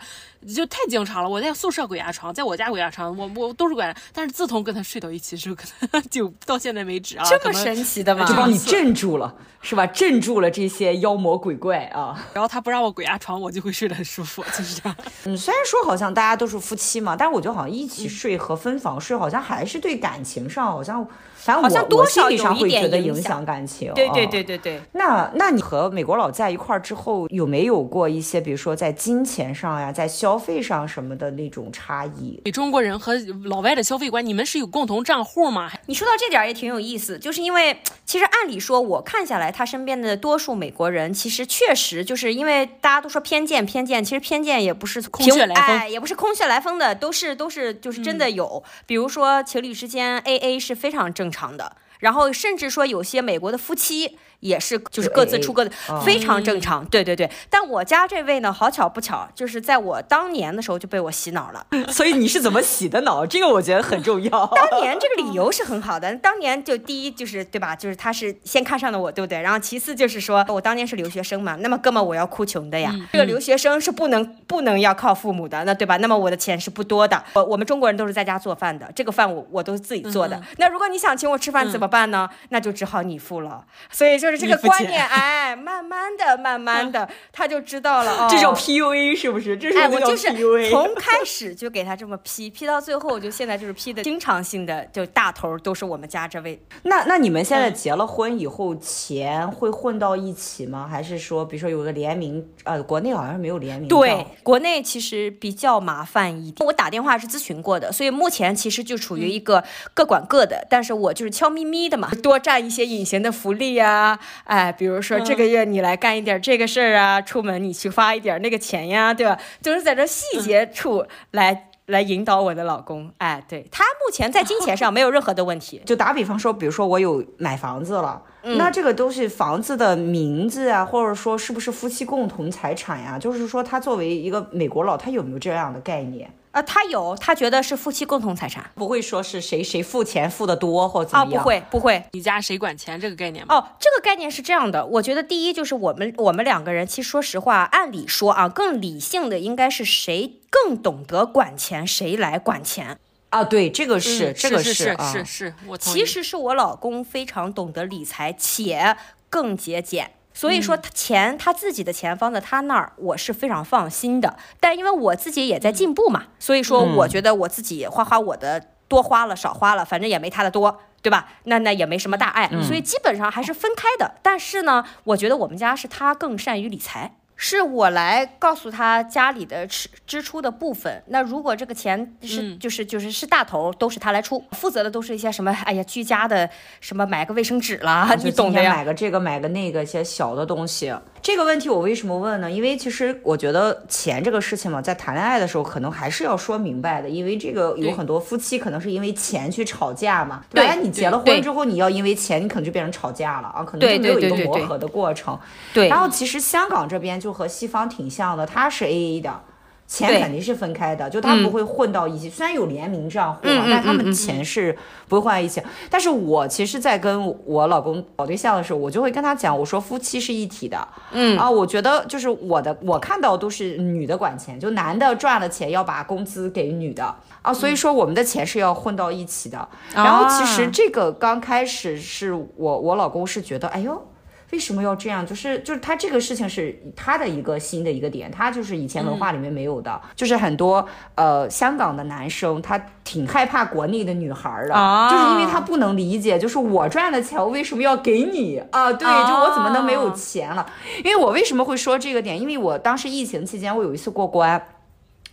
就太经常了。我在宿舍鬼压床，在我家鬼压床，我我都是鬼压床。但是自从跟他睡到一起之后，可能就到现在为止啊，这么神奇的吗？就把你镇住了，是吧？镇住了这些妖魔鬼怪啊。然后他不让我鬼压床，我就会睡得很舒服，就是这样。嗯，虽然说好像大家都是夫妻嘛，但是我觉得好像一起睡和分房睡，好像还是对感情上好像。反正我好像多少我心理上会觉得影响感情。对对对对对。那那你和美国佬在一块儿之后，有没有过一些，比如说在金钱上呀，在消费上什么的那种差异？你中国人和老外的消费观，你们是有共同账户吗？你说到这点也挺有意思，就是因为其实按理说，我看下来，他身边的多数美国人，其实确实就是因为大家都说偏见偏见，其实偏见也不是空穴来风，哎，也不是空穴来风的，都是都是就是真的有。嗯、比如说情侣之间 AA 是非常正常。长的，然后甚至说有些美国的夫妻。也是，就是各自出各的，非常正常。对对对，但我家这位呢，好巧不巧，就是在我当年的时候就被我洗脑了。所以你是怎么洗的脑？这个我觉得很重要。当年这个理 由是很好的，当年就第一就是对吧？就是他是先看上的我，对不对？然后其次就是说我当年是留学生嘛，那么哥们我要哭穷的呀。这个留学生是不能不能要靠父母的，那对吧？那么我的钱是不多的。我我们中国人都是在家做饭的，这个饭我我都是自己做的。那如果你想请我吃饭怎么办呢？那就只好你付了。所以就是这个观念，哎，慢慢的、慢慢的，他就知道了。哦，这种 PUA 是不是？这是哎，我就是从开始就给他这么批，批到最后，就现在就是批的经常性的，就大头都是我们家这位。那那你们现在结了婚以后，钱会混到一起吗？还是说，比如说有个联名？呃，国内好像是没有联名。对，国内其实比较麻烦一点。我打电话是咨询过的，所以目前其实就处于一个各管各的，但是我就是悄咪咪的嘛，多占一些隐形的福利呀。哎，比如说这个月你来干一点这个事儿啊，出门你去发一点那个钱呀，对吧？就是在这细节处来来引导我的老公。哎，对，他目前在金钱上没有任何的问题。就打比方说，比如说我有买房子了，那这个东西房子的名字啊，或者说是不是夫妻共同财产呀？就是说他作为一个美国佬，他有没有这样的概念？呃，他有，他觉得是夫妻共同财产，不会说是谁谁付钱付的多或怎么样。啊，不会不会，你家谁管钱这个概念吗？哦，这个概念是这样的，我觉得第一就是我们我们两个人，其实说实话，按理说啊，更理性的应该是谁更懂得管钱，谁来管钱。啊，对，这个是、嗯、这个是是、啊、是是，我其实是我老公非常懂得理财，且更节俭。所以说，钱他自己的钱放在他那儿，我是非常放心的。但因为我自己也在进步嘛，所以说我觉得我自己花花我的，多花了少花了，反正也没他的多，对吧？那那也没什么大碍，所以基本上还是分开的。但是呢，我觉得我们家是他更善于理财。是我来告诉他家里的支支出的部分。那如果这个钱是、嗯、就是就是是大头，都是他来出，负责的都是一些什么？哎呀，居家的什么买个卫生纸啦，你懂的呀。买个这个买个那个一些小的东西。这个问题我为什么问呢？因为其实我觉得钱这个事情嘛，在谈恋爱的时候可能还是要说明白的，因为这个有很多夫妻可能是因为钱去吵架嘛。对。对你结了婚之后，你要因为钱，你可能就变成吵架了啊，可能就没有一个磨合的过程。对。然后其实香港这边就和西方挺像的，它是 AA 的。钱肯定是分开的，就他不会混到一起。嗯、虽然有联名账户、啊嗯，但他们钱是不会混在一起。但是我其实，在跟我老公搞对象的时候，我就会跟他讲，我说夫妻是一体的。嗯啊，我觉得就是我的，我看到都是女的管钱，就男的赚了钱要把工资给女的啊，所以说我们的钱是要混到一起的。嗯、然后其实这个刚开始是我我老公是觉得，哎呦。为什么要这样？就是就是他这个事情是他的一个新的一个点，他就是以前文化里面没有的，嗯、就是很多呃香港的男生他挺害怕国内的女孩的、啊，就是因为他不能理解，就是我赚的钱我为什么要给你啊？对，就我怎么能没有钱了？因为我为什么会说这个点？因为我当时疫情期间我有一次过关。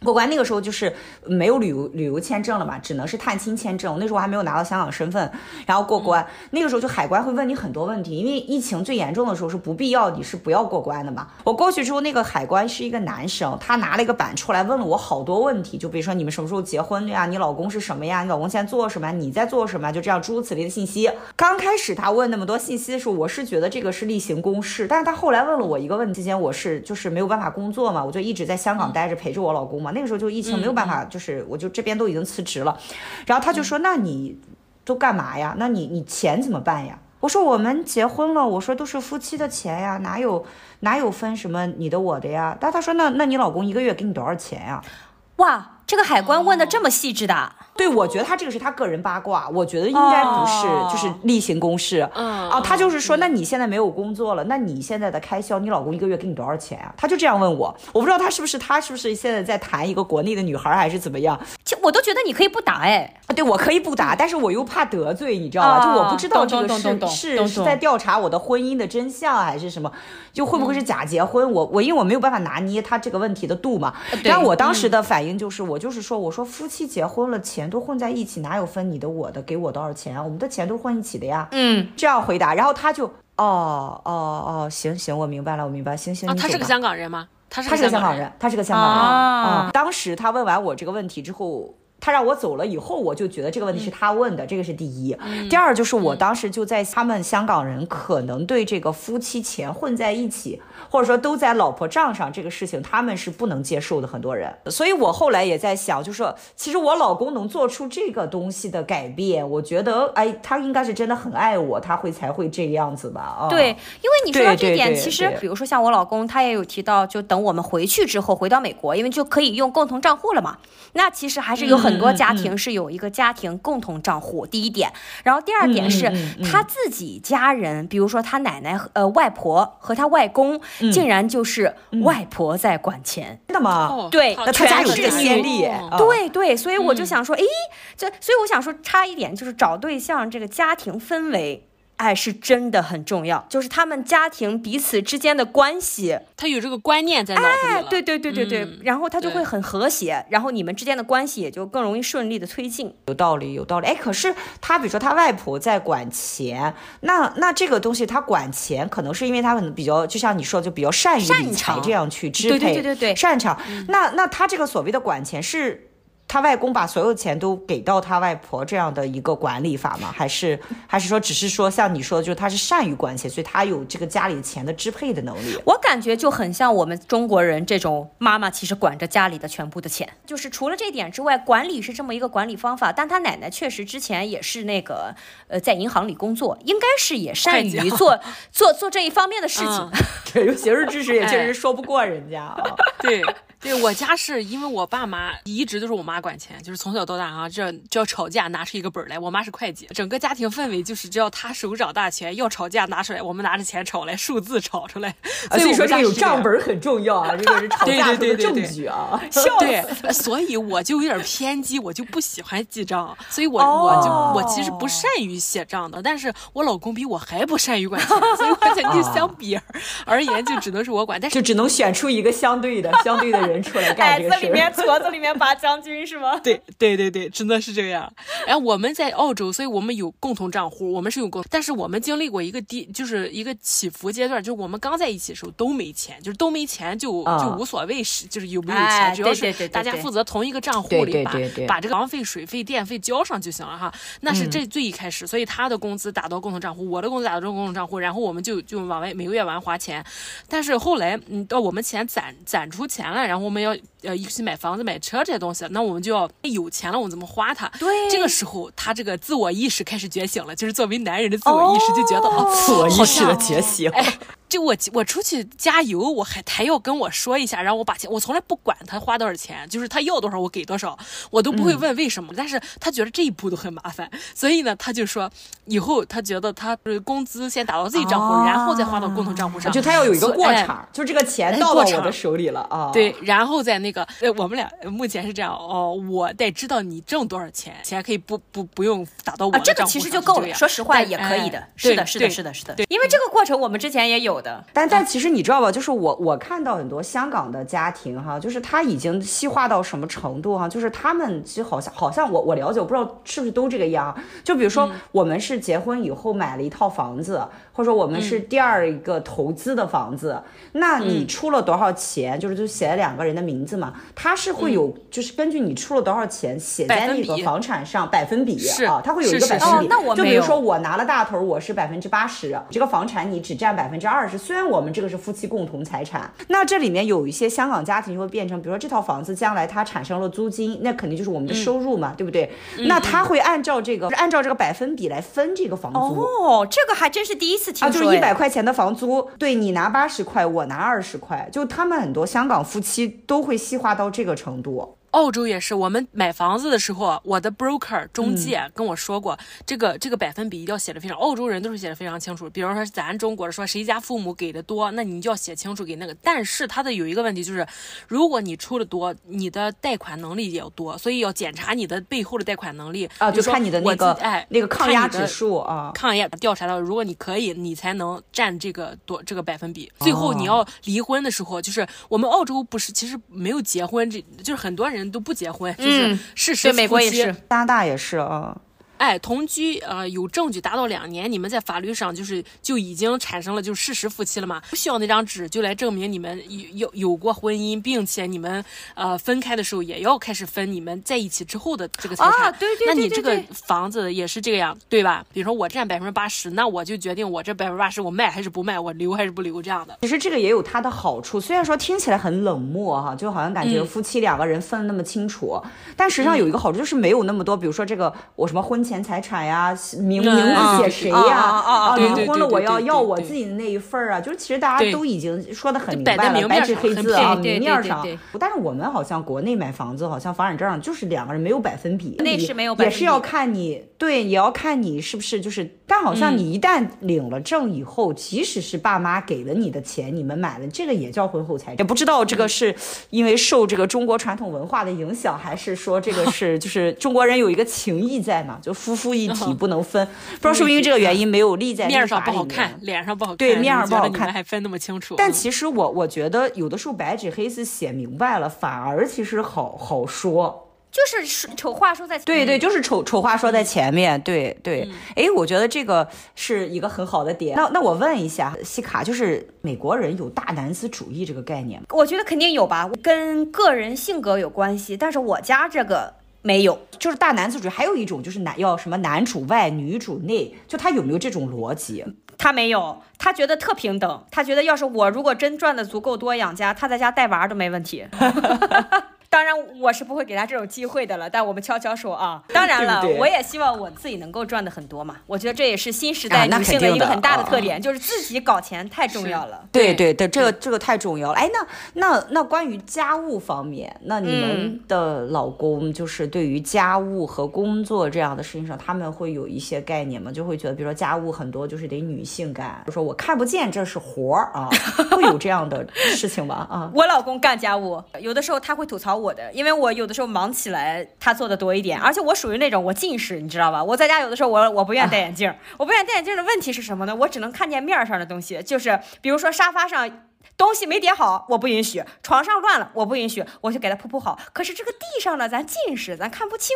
过关那个时候就是没有旅游旅游签证了嘛，只能是探亲签证。那时候我还没有拿到香港身份，然后过关、嗯，那个时候就海关会问你很多问题，因为疫情最严重的时候是不必要，你是不要过关的嘛。我过去之后，那个海关是一个男生，他拿了一个板出来问了我好多问题，就比如说你们什么时候结婚呀？你老公是什么呀？你老公现在做什么？你在做什么？就这样诸如此类的信息。刚开始他问那么多信息的时候，我是觉得这个是例行公事，但是他后来问了我一个问题，期间我是就是没有办法工作嘛，我就一直在香港待着陪着我老公嘛。那个时候就疫情没有。办法，就是我就这边都已经辞职了，然后他就说：“那你都干嘛呀？那你你钱怎么办呀？”我说：“我们结婚了，我说都是夫妻的钱呀，哪有哪有分什么你的我的呀？”但他说：“那那你老公一个月给你多少钱呀？”哇，这个海关问的这么细致的。对，我觉得他这个是他个人八卦，我觉得应该不是，哦、就是例行公事。嗯，啊，他就是说，那你现在没有工作了，那你现在的开销，你老公一个月给你多少钱啊？他就这样问我，我不知道他是不是他是不是现在在谈一个国内的女孩还是怎么样？就我都觉得你可以不答哎，啊，对，我可以不答，但是我又怕得罪，你知道吧？哦、就我不知道这个是是是在调查我的婚姻的真相还是什么，就会不会是假结婚？嗯、我我因为我没有办法拿捏他这个问题的度嘛。然后我当时的反应就是，我就是说，我说夫妻结婚了，钱都混在一起。哪有分你的我的，给我多少钱啊？我们的钱都混一起的呀。嗯，这样回答，然后他就哦哦哦，行行，我明白了，我明白，行行。啊，他是个香港人吗？他是他是个香港人，他是个香港人啊。当时他问完我这个问题之后。他让我走了以后，我就觉得这个问题是他问的，嗯、这个是第一、嗯。第二就是我当时就在他们香港人可能对这个夫妻钱混在一起，或者说都在老婆账上这个事情，他们是不能接受的。很多人，所以我后来也在想，就是说其实我老公能做出这个东西的改变，我觉得哎，他应该是真的很爱我，他会才会这个样子吧？啊，对，因为你说到这点，其实比如说像我老公，他也有提到，就等我们回去之后回到美国，因为就可以用共同账户了嘛。那其实还是有很。很多家庭是有一个家庭共同账户，第一点，然后第二点是他自己家人，比如说他奶奶、呃外婆和他外公，竟然就是外婆在管钱，真的吗？对，那他家有这个先例，对对，所以我就想说，哎，这所以我想说，差一点就是找对象这个家庭氛围。爱是真的很重要，就是他们家庭彼此之间的关系，他有这个观念在脑子里。哎，对对对对对，嗯、然后他就会很和谐，然后你们之间的关系也就更容易顺利的推进。有道理，有道理。哎，可是他比如说他外婆在管钱，那那这个东西他管钱，可能是因为他可能比较，就像你说，就比较善于理财这样去支配，对对对对对，擅长。嗯、那那他这个所谓的管钱是。他外公把所有钱都给到他外婆这样的一个管理法吗？还是还是说只是说像你说的，就是他是善于管钱，所以他有这个家里的钱的支配的能力？我感觉就很像我们中国人这种妈妈，其实管着家里的全部的钱。就是除了这点之外，管理是这么一个管理方法。但他奶奶确实之前也是那个呃，在银行里工作，应该是也善于做 做做这一方面的事情。嗯、对，有学术知识也确实说不过人家啊。对。对，我家是因为我爸妈一直都是我妈管钱，就是从小到大啊，这就要吵架拿出一个本来。我妈是会计，整个家庭氛围就是只要她手掌大权，要吵架拿出来，我们拿着钱吵来，数字吵出来。所以说这个有账本很重要啊，这个是吵架的证据啊。对，所以我就有点偏激，我就不喜欢记账，所以我我就我其实不善于写账的，但是我老公比我还不善于管钱，所以我感觉相比而言就只能是我管，但是就只能选出一个相对的相对的人。出来干这个事，里 面矬子里面拔将军是吗？对对对对，真的是这样。然后我们在澳洲，所以我们有共同账户，我们是有共，但是我们经历过一个低，就是一个起伏阶段，就是我们刚在一起的时候都没钱，就是都没钱就就无所谓是，就是有没有钱，主要是大家负责同一个账户里把把这个房费、水费、电费交上就行了哈。那是这最一开始，所以他的工资打到共同账户，我的工资打到共同账户，然后我们就就往外每个月往外花钱。但是后来，嗯，到我们钱攒攒出钱了，然后我们要。呃，一起买房子、买车这些东西，那我们就要有钱了，我们怎么花它？对，这个时候他这个自我意识开始觉醒了，就是作为男人的自我意识就觉得哦，自我意识的觉醒。哎，就我我出去加油，我还他要跟我说一下，然后我把钱，我从来不管他花多少钱，就是他要多少我给多少，我都不会问为什么。嗯、但是他觉得这一步都很麻烦，所以呢，他就说以后他觉得他工资先打到自己账户，哦、然后再花到共同账户上，就他要有一个过程，哎、就这个钱到了我的手里了啊。对，然后在那个呃，我们俩目前是这样哦，我得知道你挣多少钱，钱可以不不不用打到我的账户上，这个其实就够了。说实话也可以的，是的，是的，是的，是的。对，因为这个过程我们之前也有的。但但其实你知道吧，就是我我看到很多香港的家庭哈，就是他已经细化到什么程度哈，就是他们其实好像好像我我了解，我不知道是不是都这个样。就比如说我们是结婚以后买了一套房子。或者说我们是第二一个投资的房子，嗯、那你出了多少钱，嗯、就是就写了两个人的名字嘛，他是会有，嗯、就是根据你出了多少钱写在那个房产上百分比，百分比啊，他会有一个百分比。哦，那我就比如说我拿了大头，我是百分之八十，这个房产你只占百分之二十。虽然我们这个是夫妻共同财产，那这里面有一些香港家庭就会变成，比如说这套房子将来它产生了租金，那肯定就是我们的收入嘛，嗯、对不对？嗯、那他会按照这个，按照这个百分比来分这个房租。哦，这个还真是第一次听。啊，就是一百块钱的房租，对，你拿八十块，我拿二十块，就他们很多香港夫妻都会细化到这个程度。澳洲也是，我们买房子的时候，我的 broker 中介跟我说过，嗯、这个这个百分比一定要写的非常，澳洲人都是写的非常清楚。比如说咱中国的说谁家父母给的多，那你就要写清楚给那个。但是他的有一个问题就是，如果你出的多，你的贷款能力也要多，所以要检查你的背后的贷款能力啊，就看你的那个哎那个抗压指数啊，抗压调查到，如果你可以，你才能占这个多这个百分比。最后你要离婚的时候，就是我们澳洲不是其实没有结婚，这就是很多人都不结婚。就是事实，美国也是，加拿大也是啊。哎，同居呃有证据达到两年，你们在法律上就是就已经产生了就是事实夫妻了嘛？不需要那张纸就来证明你们有有有过婚姻，并且你们呃分开的时候也要开始分你们在一起之后的这个财产。啊，对对对对对。那你这个房子也是这个样，对吧？比如说我占百分之八十，那我就决定我这百分之八十我卖还是不卖，我留还是不留这样的。其实这个也有它的好处，虽然说听起来很冷漠哈，就好像感觉夫妻两个人分的那么清楚，嗯、但实际上有一个好处就是没有那么多，比如说这个我什么婚前财产呀。名名字写谁呀？啊，离婚了我要要我自己的那一份儿啊！就是其实大家都已经说的很明白了，白纸黑字啊，明面上。但是我们好像国内买房子，好像房产证上就是两个人没有百分比，那是没有，也是要看你对，也要看你是不是就是。但好像你一旦领了证以后，即使是爸妈给了你的钱，你们买了这个也叫婚后财产。也不知道这个是因为受这个中国传统文化的影响，还是说这个 是就是中国人有一个情谊在嘛？就夫妇一体。不能分，不知道是不是因为这个原因没有立在面上不好看，脸上不好看，对，面上不好看还分那么清楚。但其实我我觉得有的时候白纸黑字写明白了，反而其实好好说，就是丑话说在前。对对，就是丑丑话说在前面，对对。哎，我觉得这个是一个很好的点。那那我问一下西卡，就是美国人有大男子主义这个概念吗？我觉得肯定有吧，跟个人性格有关系。但是我家这个。没有，就是大男子主义。还有一种就是男要什么男主外女主内，就他有没有这种逻辑？他没有，他觉得特平等。他觉得要是我如果真赚的足够多养家，他在家带娃都没问题。当然，我是不会给他这种机会的了。但我们悄悄说啊，当然了，对对，我也希望我自己能够赚的很多嘛。我觉得这也是新时代女性的一个很大的特点，啊、就是自己搞钱太重要了。对对对，这个这个太重要了。哎，那那那关于家务方面，那你们的老公就是对于家务和工作这样的事情上，他们会有一些概念吗？就会觉得，比如说家务很多就是得女性干，就说我看不见这是活儿啊，会有这样的事情吗？啊，我老公干家务，有的时候他会吐槽我。我的，因为我有的时候忙起来，他做的多一点，而且我属于那种我近视，你知道吧？我在家有的时候我我不愿意戴眼镜，我不愿意戴眼镜的问题是什么呢？我只能看见面上的东西，就是比如说沙发上。东西没叠好，我不允许；床上乱了，我不允许。我就给它铺铺好。可是这个地上呢，咱近视，咱看不清，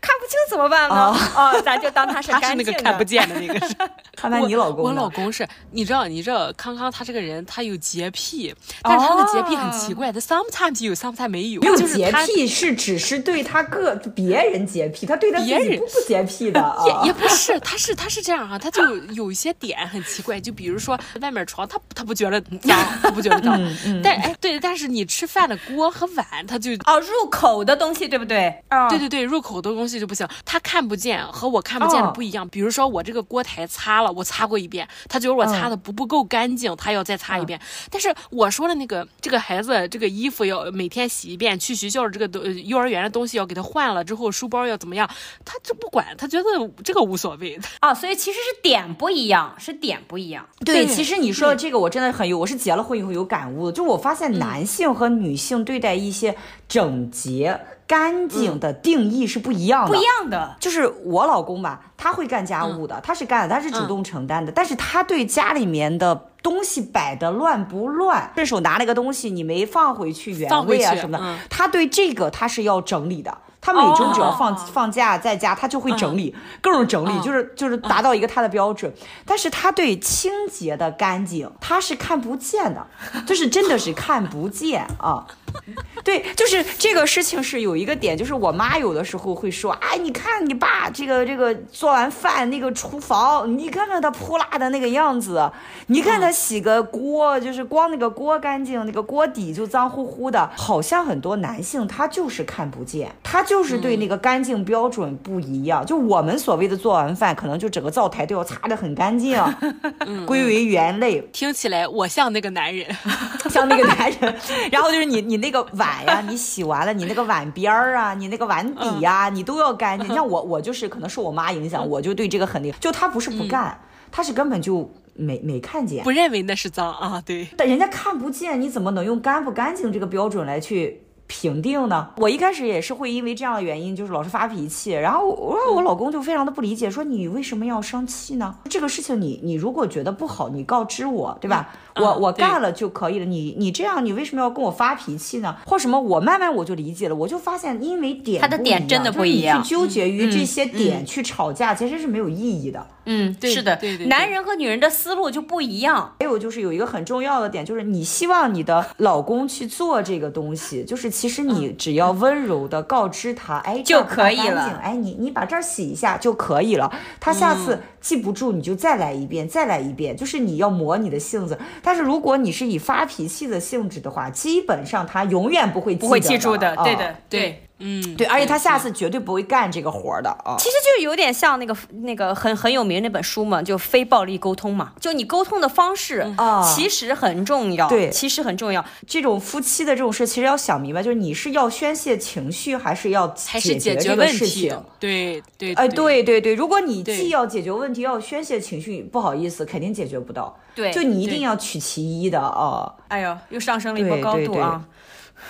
看不清怎么办呢？啊、哦哦，咱就当他是 干净的。他是那个看不见的那个是。看来你老公，我老公是，你知道，你知道，康康他这个人他有洁癖，但是他的洁癖很奇怪，他 sometimes 有，sometimes 没有。没有洁癖是只是对他个别人洁癖，他对他别人不不洁癖的。也也不是，他是他是这样哈，他就有一些点很奇怪，就比如说外面床，他他不觉得脏。他不觉得脏，嗯嗯、但哎，对，但是你吃饭的锅和碗，他就哦，入口的东西对不对？哦，对对对，入口的东西就不行。他看不见和我看不见的不一样。哦、比如说我这个锅台擦了，我擦过一遍，他觉得我擦的不不够干净，他要再擦一遍。嗯、但是我说的那个这个孩子这个衣服要每天洗一遍，去学校的这个都幼儿园的东西要给他换了之后，书包要怎么样，他就不管，他觉得这个无所谓。哦，所以其实是点不一样，是点不一样。对，对其实你说的这个我真的很有，我是结了婚以后。有感悟，就我发现男性和女性对待一些整洁、干净的定义是不一样的。不一样的，就是我老公吧，他会干家务的，他是干的，他是主动承担的，但是他对家里面的东西摆的乱不乱，顺手拿了个东西你没放回去原位啊什么的，他对这个他是要整理的。他每周只要放、oh. 放假在家，他就会整理，各种整理，oh. 就是就是达到一个他的标准。Oh. 但是他对清洁的干净，他是看不见的，就是真的是看不见啊。对，就是这个事情是有一个点，就是我妈有的时候会说，哎，你看你爸这个这个做完饭那个厨房，你看看他泼辣的那个样子，你看他洗个锅，就是光那个锅干净，那个锅底就脏乎乎的，好像很多男性他就是看不见，他就是对那个干净标准不一样。就我们所谓的做完饭，可能就整个灶台都要擦得很干净，归为原类。听起来我像那个男人，像那个男人。然后就是你你那个。那个碗呀，你洗完了，你那个碗边儿啊，你那个碗底呀，你都要干净。像我，我就是可能受我妈影响，我就对这个很厉害。就她不是不干，她是根本就没没看见，不认为那是脏啊。对，但人家看不见，你怎么能用干不干净这个标准来去评定呢？我一开始也是会因为这样的原因，就是老是发脾气，然后我我老公就非常的不理解，说你为什么要生气呢？这个事情你你如果觉得不好，你告知我，对吧？我我干了就可以了，你你这样，你为什么要跟我发脾气呢？或什么？我慢慢我就理解了，我就发现，因为点他的点真的不一样，你去纠结于这些点去吵架，其实是没有意义的。嗯，对是的，对对，男人和女人的思路就不一样。还有就是有一个很重要的点，就是你希望你的老公去做这个东西，就是其实你只要温柔的告知他，哎，就可以了。哎，你你把这儿洗一下就可以了。他下次记不住，你就再来一遍，再来一遍，就是你要磨你的性子。但是如果你是以发脾气的性质的话，基本上他永远不会记得，不会记住的。对的，对。嗯，对，而且他下次绝对不会干这个活的啊。其实就有点像那个那个很很有名那本书嘛，就非暴力沟通嘛。就你沟通的方式啊，其实很重要。对，其实很重要。这种夫妻的这种事，其实要想明白，就是你是要宣泄情绪，还是要解决这个事情？对对。哎，对对对，如果你既要解决问题，要宣泄情绪，不好意思，肯定解决不到。对，就你一定要取其一的啊。哎呦，又上升了一波高度啊。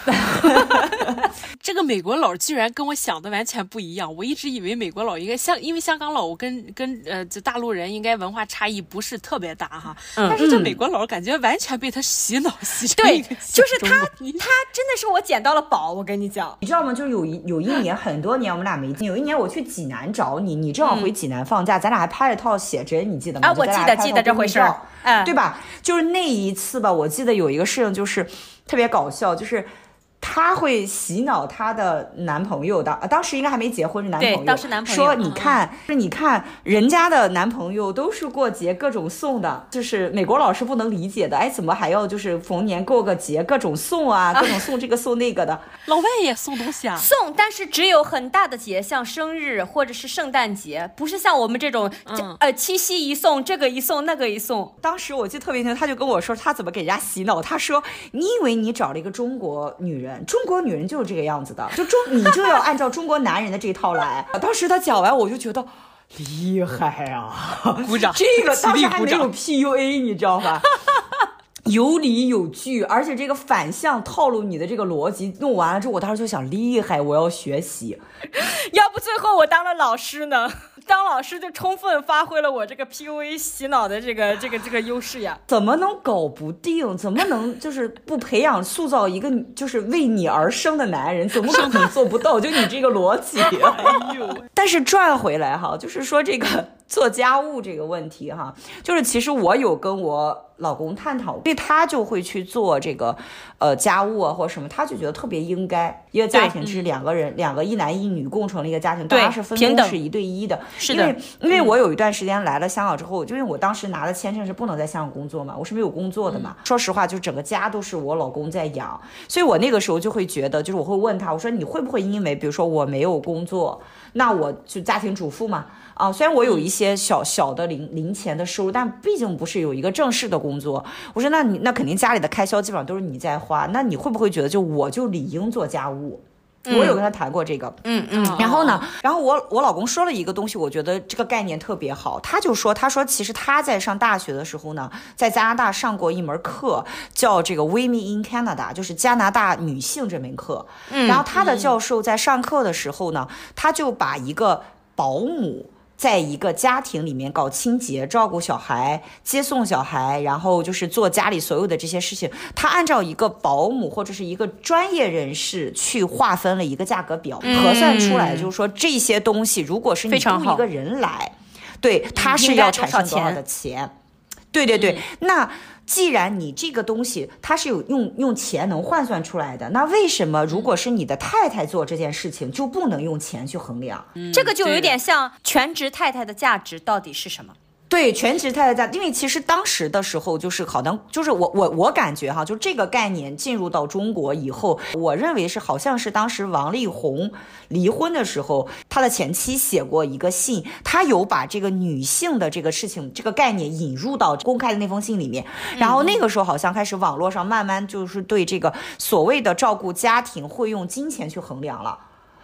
这个美国佬居然跟我想的完全不一样。我一直以为美国佬应该香，因为香港佬跟跟呃这大陆人应该文化差异不是特别大哈。嗯、但是这美国佬感觉完全被他洗脑洗成。对，就是他，他真的是我捡到了宝。我跟你讲，你知道吗？就是有一有一年很多年我们俩没见。有一年我去济南找你，你正好回济南放假，嗯、咱俩还拍了套写真，你记得吗？啊，我记得记得这回事儿，对吧？就是那一次吧，我记得有一个事情就是特别搞笑，就是。她会洗脑她的男朋友的，当时应该还没结婚，是男朋友。对，当时男朋友说你看，说、嗯、你看人家的男朋友都是过节各种送的，就是美国老师不能理解的。哎，怎么还要就是逢年过个节各种送啊，各种送这个送那个的。啊、老外也送东西啊？送，但是只有很大的节，像生日或者是圣诞节，不是像我们这种，嗯、呃，七夕一送，这个一送，那个一送。当时我记得特别清楚，他就跟我说他怎么给人家洗脑。他说：“你以为你找了一个中国女人，中国女人就是这个样子的，就中你就要按照中国男人的这一套来。”当时他讲完，我就觉得厉害啊！鼓掌。这个当时还没有 PUA，你知道吧？有理有据，而且这个反向套路你的这个逻辑弄完了之后，我当时就想厉害，我要学习。要不最后我当了老师呢？当老师就充分发挥了我这个 PUA 洗脑的这个这个这个优势呀！怎么能搞不定？怎么能就是不培养塑造一个就是为你而生的男人？怎么可能做不到？就你这个逻辑。哎呦！但是转回来哈，就是说这个。做家务这个问题哈，就是其实我有跟我老公探讨，所以他就会去做这个，呃，家务啊或者什么，他就觉得特别应该。一个家庭是两个人，两个一男一女共成了一个家庭，大家是分工是一对一的。是的，因为因为我有一段时间来了香港之后，就因为我当时拿的签证是不能在香港工作嘛，我是没有工作的嘛。嗯、说实话，就整个家都是我老公在养，所以我那个时候就会觉得，就是我会问他，我说你会不会因为比如说我没有工作，那我就家庭主妇嘛。啊，虽然我有一些小小的零零钱的收入，但毕竟不是有一个正式的工作。我说，那你那肯定家里的开销基本上都是你在花，那你会不会觉得就我就理应做家务？嗯、我有跟他谈过这个，嗯嗯。然后呢，然后我我老公说了一个东西，我觉得这个概念特别好。他就说，他说其实他在上大学的时候呢，在加拿大上过一门课，叫这个 Women in Canada，就是加拿大女性这门课。嗯。然后他的教授在上课的时候呢，他就把一个保姆。在一个家庭里面搞清洁、照顾小孩、接送小孩，然后就是做家里所有的这些事情，他按照一个保姆或者是一个专业人士去划分了一个价格表，嗯、核算出来就是说这些东西，如果是你雇一个人来，对，他是要产生多少的钱？对对对，嗯、那。既然你这个东西它是有用用钱能换算出来的，那为什么如果是你的太太做这件事情就不能用钱去衡量？这个就有点像全职太太的价值到底是什么？对，全职太太在，因为其实当时的时候，就是好像就是我我我感觉哈，就这个概念进入到中国以后，我认为是好像是当时王力宏离婚的时候，他的前妻写过一个信，他有把这个女性的这个事情这个概念引入到公开的那封信里面，然后那个时候好像开始网络上慢慢就是对这个所谓的照顾家庭会用金钱去衡量了。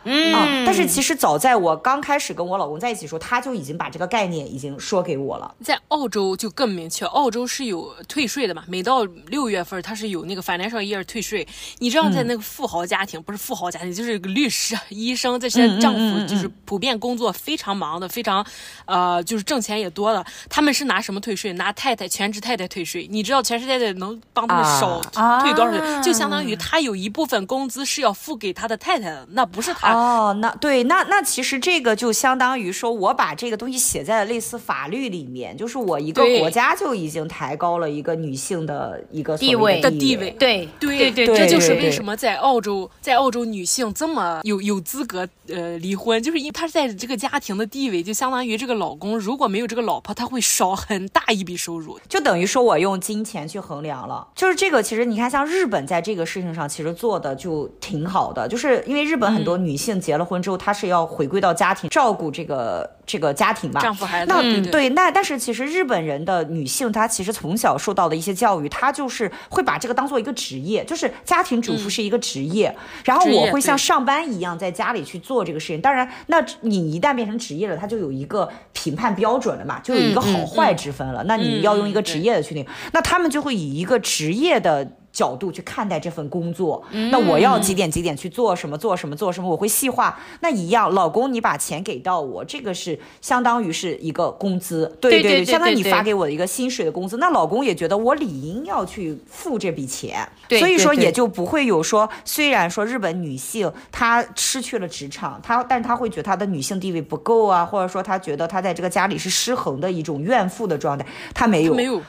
嗯、啊，但是其实早在我刚开始跟我老公在一起的时候，他就已经把这个概念已经说给我了。在澳洲就更明确，澳洲是有退税的嘛，每到六月份他是有那个 financial year 退税。你知道，在那个富豪家庭，嗯、不是富豪家庭，就是律师、医生这些丈夫，就是普遍工作非常忙的，非常，呃，就是挣钱也多的。他们是拿什么退税？拿太太全职太太退税。你知道全职太太能帮他们少退多少税？啊、就相当于他有一部分工资是要付给他的太太的，那不是他。哦，那对，那那其实这个就相当于说，我把这个东西写在了类似法律里面，就是我一个国家就已经抬高了一个女性的一个地位的地位。对对对，这就是为什么在澳洲，在澳洲女性这么有有资格呃离婚，就是因为她在这个家庭的地位，就相当于这个老公如果没有这个老婆，他会少很大一笔收入，就等于说我用金钱去衡量了。就是这个，其实你看，像日本在这个事情上其实做的就挺好的，就是因为日本很多女性结了。婚之后，她是要回归到家庭，照顾这个这个家庭吧，丈夫孩子。那对，对，那但是其实日本人的女性，她其实从小受到的一些教育，她就是会把这个当做一个职业，就是家庭主妇是一个职业，嗯、然后我会像上班一样在家里去做这个事情。当然，那你一旦变成职业了，它就有一个评判标准了嘛，就有一个好坏之分了。那你要用一个职业的去定，嗯、那他们就会以一个职业的。角度去看待这份工作，那我要几点几点去做什么做什么做什么，我会细化。那一样，老公你把钱给到我，这个是相当于是一个工资，对对对，相当于你发给我的一个薪水的工资。那老公也觉得我理应要去付这笔钱，所以说也就不会有说，虽然说日本女性她失去了职场，她但是她会觉得她的女性地位不够啊，或者说她觉得她在这个家里是失衡的一种怨妇的状态，她没有。没有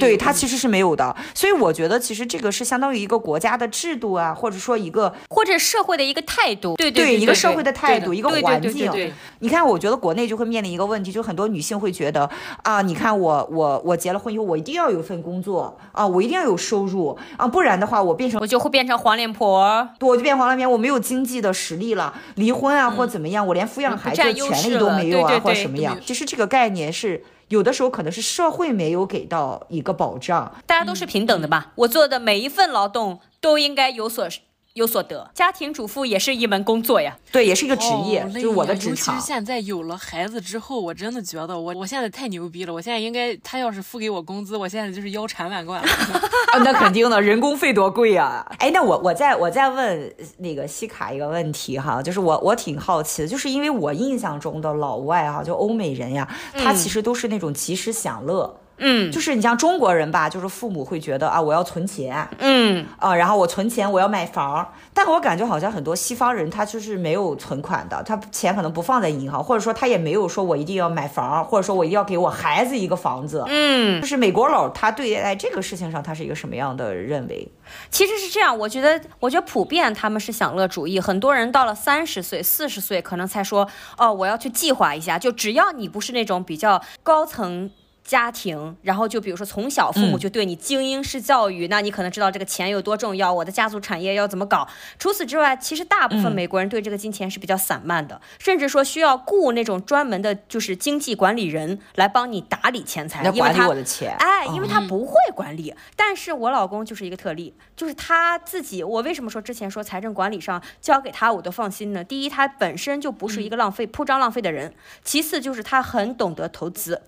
对，它其实是没有的。所以我觉得，其实这个是相当于一个国家的制度啊，或者说一个或者社会的一个态度，对对，一个社会的态度，一个环境。对，你看，我觉得国内就会面临一个问题，就很多女性会觉得啊，你看我我我结了婚以后，我一定要有份工作啊，我一定要有收入啊，不然的话，我变成我就会变成黄脸婆，我就变黄脸婆，我没有经济的实力了，离婚啊或怎么样，我连抚养孩子的权利都没有啊，或什么样。其实这个概念是。有的时候可能是社会没有给到一个保障，大家都是平等的吧？我做的每一份劳动都应该有所。有所得，家庭主妇也是一门工作呀，对，也是一个职业，哦、就是我的职场。尤其是现在有了孩子之后，我真的觉得我我现在太牛逼了。我现在应该，他要是付给我工资，我现在就是腰缠万贯了。啊，那肯定的，人工费多贵啊！哎，那我我再我再问那个西卡一个问题哈，就是我我挺好奇的，就是因为我印象中的老外哈，就欧美人呀，他其实都是那种及时享乐。嗯嗯，就是你像中国人吧，就是父母会觉得啊，我要存钱，嗯啊，然后我存钱，我要买房。但我感觉好像很多西方人他就是没有存款的，他钱可能不放在银行，或者说他也没有说我一定要买房，或者说我一定要给我孩子一个房子。嗯，就是美国佬他对待这个事情上，他是一个什么样的认为？其实是这样，我觉得，我觉得普遍他们是享乐主义，很多人到了三十岁、四十岁，可能才说，哦，我要去计划一下。就只要你不是那种比较高层。家庭，然后就比如说从小父母就对你精英式教育，嗯，那你可能知道这个钱有多重要，我的家族产业要怎么搞。除此之外，其实大部分美国人对这个金钱是比较散漫的，嗯，甚至说需要雇那种专门的，就是经济管理人来帮你打理钱财，因为他，我的钱，哎，因为他不会管理。嗯，但是我老公就是一个特例，就是他自己。我为什么说之前说财政管理上交给他我都放心呢？第一，他本身就不是一个浪费、铺张浪费的人；其次，就是他很懂得投资。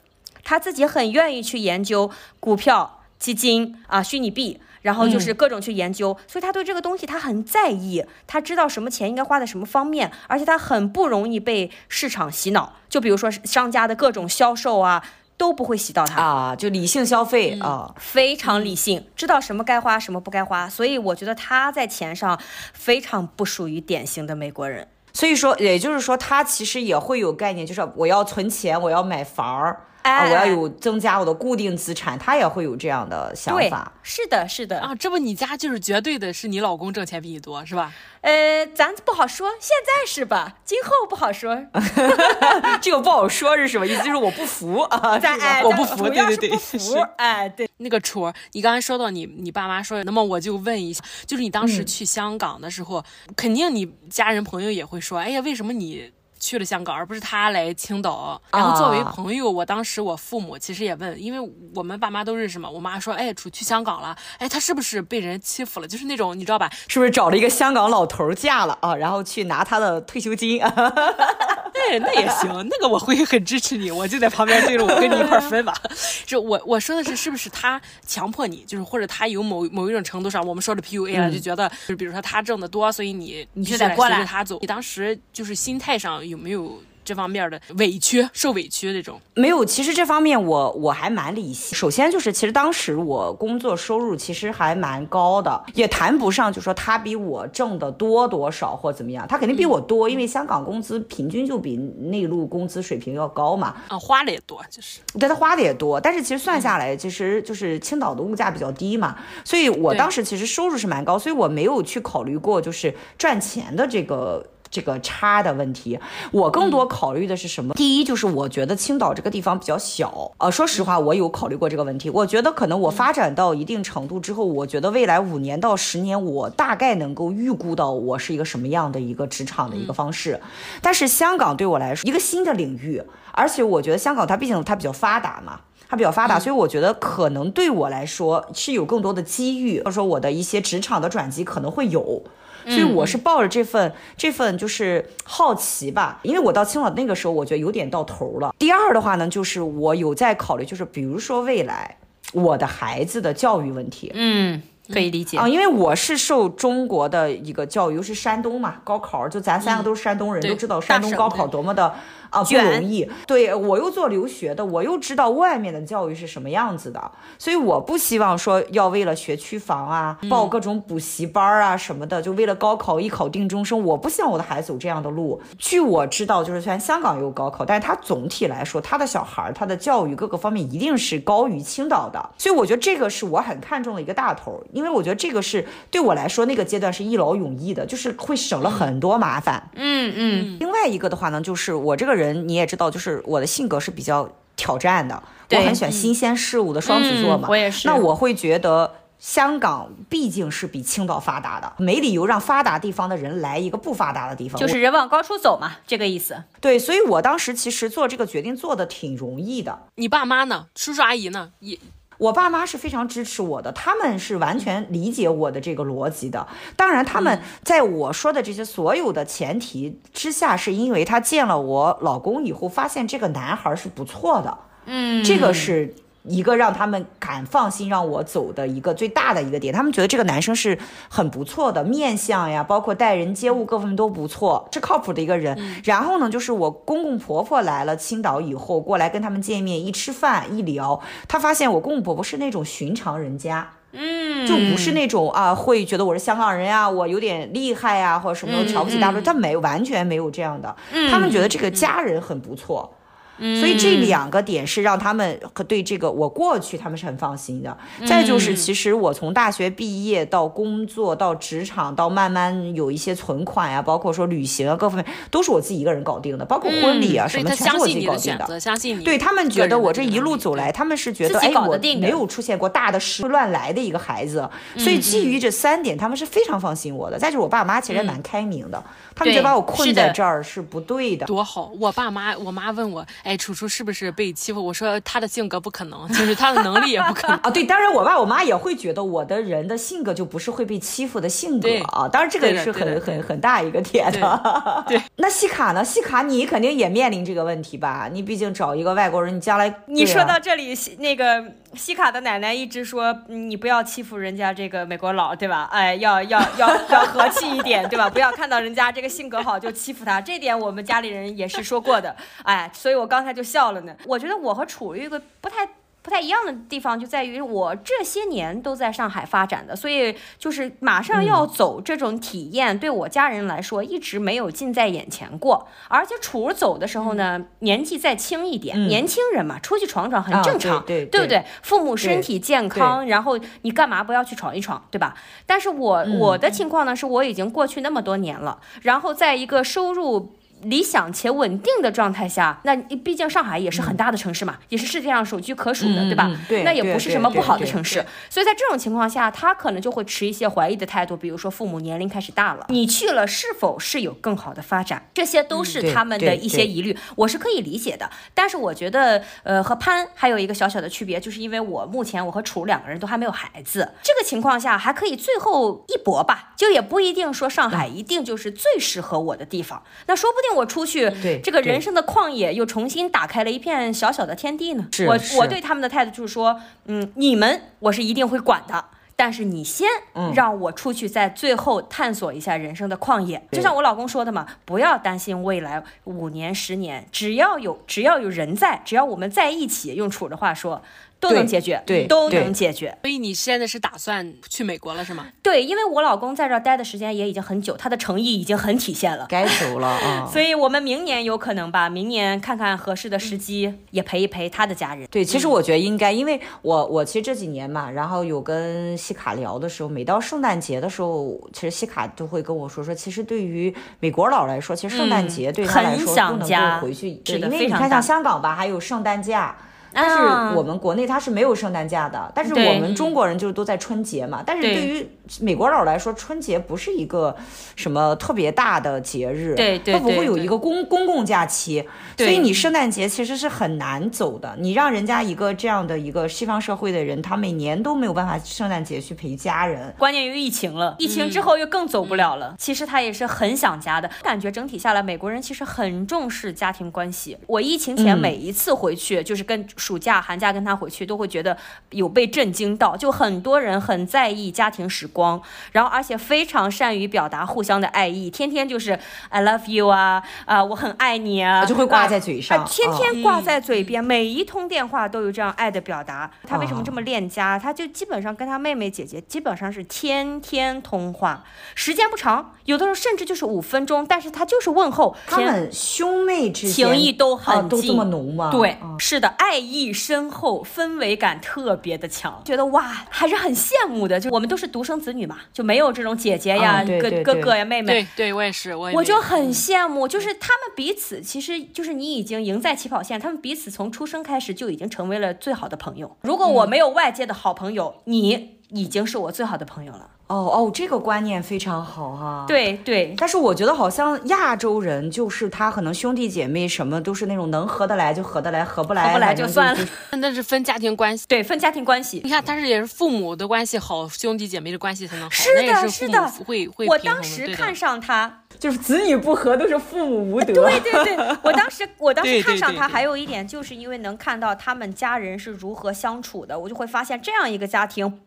他自己很愿意去研究股票、基金啊、虚拟币，然后就是各种去研究，嗯，所以他对这个东西他很在意，他知道什么钱应该花在什么方面，而且他很不容易被市场洗脑。就比如说商家的各种销售啊，都不会洗到他啊，就理性消费啊，非常理性，知道什么该花，什么不该花。所以我觉得他在钱上非常不属于典型的美国人。所以说，也就是说，他其实也会有概念，就是我要存钱，我要买房儿。啊，我要有增加我的固定资产，他也会有这样的想法。是的，是的啊，这不你家就是绝对的是你老公挣钱比你多，是吧？呃，咱不好说，现在是吧？今后不好说 这个不好说是什么意思？就是我不服啊，咱哎，我不服，对对对，不服，哎，对。那个戳，你刚才说到你你爸妈说，那么我就问一下，就是你当时去香港的时候，嗯、肯定你家人朋友也会说，哎呀，为什么你？去了香港，而不是他来青岛。然后作为朋友，我当时我父母其实也问，因为我们爸妈都认识嘛。我妈说：“哎，出去香港了，哎，他是不是被人欺负了？就是那种你知道吧？是不是找了一个香港老头嫁了啊？然后去拿他的退休金？对，那也行，那个我会很支持你，我就在旁边对着我跟你一块分吧。就我我说的是，是不是他强迫你，就是或者他有某某一种程度上，我们说的 PUA 了，就觉得就是比如说他挣得多，所以你你就得跟着他走。你当时就是心态上。有没有这方面的委屈、受委屈这种？没有，其实这方面我我还蛮理性。首先就是，其实当时我工作收入其实还蛮高的，也谈不上就说他比我挣的多多少或怎么样，他肯定比我多，嗯、因为香港工资平均就比内陆工资水平要高嘛。啊，花的也多，就是。对，他花的也多，但是其实算下来，其实就是青岛的物价比较低嘛，所以我当时其实收入是蛮高，所以我没有去考虑过就是赚钱的这个。这个差的问题，我更多考虑的是什么？嗯、第一就是我觉得青岛这个地方比较小，呃，说实话，我有考虑过这个问题。我觉得可能我发展到一定程度之后，我觉得未来五年到十年，我大概能够预估到我是一个什么样的一个职场的一个方式。但是香港对我来说，一个新的领域，而且我觉得香港它毕竟它比较发达嘛，它比较发达，所以我觉得可能对我来说是有更多的机遇，或者说我的一些职场的转机可能会有。所以我是抱着这份这份就是好奇吧，因为我到青岛那个时候，我觉得有点到头了。第二的话呢，就是我有在考虑，就是比如说未来我的孩子的教育问题。嗯，可以理解啊，因为我是受中国的一个教育，又是山东嘛，高考就咱三个都是山东人，都知道山东高考多么的啊，不容易。对，我又做留学的，我又知道外面的教育是什么样子的，所以我不希望说要为了学区房啊，报各种补习班啊什么的，就为了高考一考定终生。我不希望我的孩子走这样的路。据我知道，就是虽然香港有高考，但是他总体来说，他的小孩他的教育各个方面一定是高于青岛的。所以我觉得这个是我很看重的一个大头，因为我觉得这个是对我来说那个阶段是一劳永逸的，就是会省了很多麻烦。嗯嗯。另外一个的话呢，就是我这个人你也知道，就是我的性格是比较挑战的，我很喜欢新鲜事物的双子座嘛。我也是。那我会觉得香港毕竟是比青岛发达的，没理由让发达地方的人来一个不发达的地方。就是人往高处走嘛，这个意思。对，所以我当时其实做这个决定做的挺容易的。你爸妈呢？叔叔阿姨呢？也。我爸妈是非常支持我的，他们是完全理解我的这个逻辑的。当然，他们在我说的这些所有的前提之下，是因为他见了我老公以后，发现这个男孩是不错的。嗯，这个是。一个让他们敢放心让我走的一个最大的一个点，他们觉得这个男生是很不错的，面相呀，包括待人接物各方面都不错，是靠谱的一个人。嗯、然后呢，就是我公公婆婆来了青岛以后，过来跟他们见面，一吃饭一聊，他发现我公公婆婆是那种寻常人家，嗯，就不是那种啊会觉得我是香港人呀，我有点厉害呀，或者什么瞧不起大陆，他没完全没有这样的，他们觉得这个家人很不错。所以这两个点是让他们对这个我过去他们是很放心的。再就是，其实我从大学毕业到工作到职场到慢慢有一些存款呀，包括说旅行啊各方面都是我自己一个人搞定的，包括婚礼啊什么全是我自己搞定的。相信你，对他们觉得我这一路走来，他们是觉得哎我没有出现过大的事乱来的一个孩子，所以基于这三点，他们是非常放心我的。再就是我爸妈其实蛮开明的，他们觉得把我困在这儿是不对的。多好，我爸妈我妈问我。哎，楚楚是不是被欺负？我说他的性格不可能，就是他的能力也不可能 啊。对，当然我爸我妈也会觉得我的人的性格就不是会被欺负的性格啊。当然这个也是很很很大一个点的。对，那西卡呢？西卡你肯定也面临这个问题吧？你毕竟找一个外国人，你将来你说到这里，那个西卡的奶奶一直说你不要欺负人家这个美国佬，对吧？哎，要要要要和气一点，对吧？不要看到人家这个性格好就欺负他，这点我们家里人也是说过的。哎，所以我刚才就笑了呢。我觉得我和楚玉个不太不太一样的地方就在于，我这些年都在上海发展的，所以就是马上要走这种体验，对我家人来说一直没有近在眼前过。而且楚走的时候呢，年纪再轻一点，年轻人嘛，出去闯闯很正常，对不对？父母身体健康，然后你干嘛不要去闯一闯，对吧？但是我我的情况呢，是我已经过去那么多年了，然后在一个收入。理想且稳定的状态下，那毕竟上海也是很大的城市嘛，嗯、也是世界上首屈可数的，嗯、对吧？对，那也不是什么不好的城市。所以在这种情况下，他可能就会持一些怀疑的态度，比如说父母年龄开始大了，你去了是否是有更好的发展？这些都是他们的一些疑虑，我是可以理解的。但是我觉得，呃，和潘还有一个小小的区别，就是因为我目前我和楚两个人都还没有孩子，这个情况下还可以最后一搏吧，就也不一定说上海一定就是最适合我的地方，那说不定。我出去，这个人生的旷野又重新打开了一片小小的天地呢。我我对他们的态度就是说，嗯，你们我是一定会管的，但是你先让我出去，在最后探索一下人生的旷野。就像我老公说的嘛，不要担心未来五年十年，只要有只要有人在，只要我们在一起，用楚的话说。都能解决，对，都能解决。所以你现在是打算去美国了，是吗？对，因为我老公在这儿待的时间也已经很久，他的诚意已经很体现了，该走了 啊。所以我们明年有可能吧，明年看看合适的时机，也陪一陪他的家人。对，其实我觉得应该，因为我我其实这几年嘛，然后有跟西卡聊的时候，每到圣诞节的时候，其实西卡都会跟我说说，其实对于美国佬来说，其实圣诞节对他来说不能够回去，对，因为你看像香港吧，还有圣诞假。但是我们国内它是没有圣诞假的，但是我们中国人就是都在春节嘛。但是对于美国佬来说，春节不是一个什么特别大的节日，对对，它不会有一个公公共假期，所以你圣诞节其实是很难走的。你让人家一个这样的一个西方社会的人，他每年都没有办法圣诞节去陪家人。关键于疫情了，疫情之后又更走不了了。其实他也是很想家的，感觉整体下来，美国人其实很重视家庭关系。我疫情前每一次回去，就是跟。暑假、寒假跟他回去，都会觉得有被震惊到，就很多人很在意家庭时光。光，然后而且非常善于表达互相的爱意，天天就是 I love you 啊啊，我很爱你啊，就会挂在嘴上，啊、天天挂在嘴边，每一通电话都有这样爱的表达。他为什么这么恋家？他就基本上跟他妹妹姐姐基本上是天天通话，时间不长，有的时候甚至就是五分钟，但是他就是问候。他们兄妹之间情谊都很近，都这么浓吗？对，是的，爱意深厚，氛围感特别的强，觉得哇，还是很羡慕的。就我们都是独生子女嘛，就没有这种姐姐呀、哥哥哥呀、妹妹。对对，我也是，我也我就很羡慕，就是他们彼此，其实就是你已经赢在起跑线，他们彼此从出生开始就已经成为了最好的朋友。如果我没有外界的好朋友，你已经是我最好的朋友了。哦哦，这个观念非常好哈。对对，但是我觉得好像亚洲人就是他可能兄弟姐妹什么都是那种能合得来就合得来，合不来合不来就算了。那是分家庭关系，对，分家庭关系。你看，他是也是父母的关系好，兄弟姐妹的关系才能好。是的，是的，会会。我当时看上他，就是子女不和都是父母无德。对对对，我当时 我当时看上他，还有一点就是因为能看到他们家人是如何相处的，我就会发现这样一个家庭。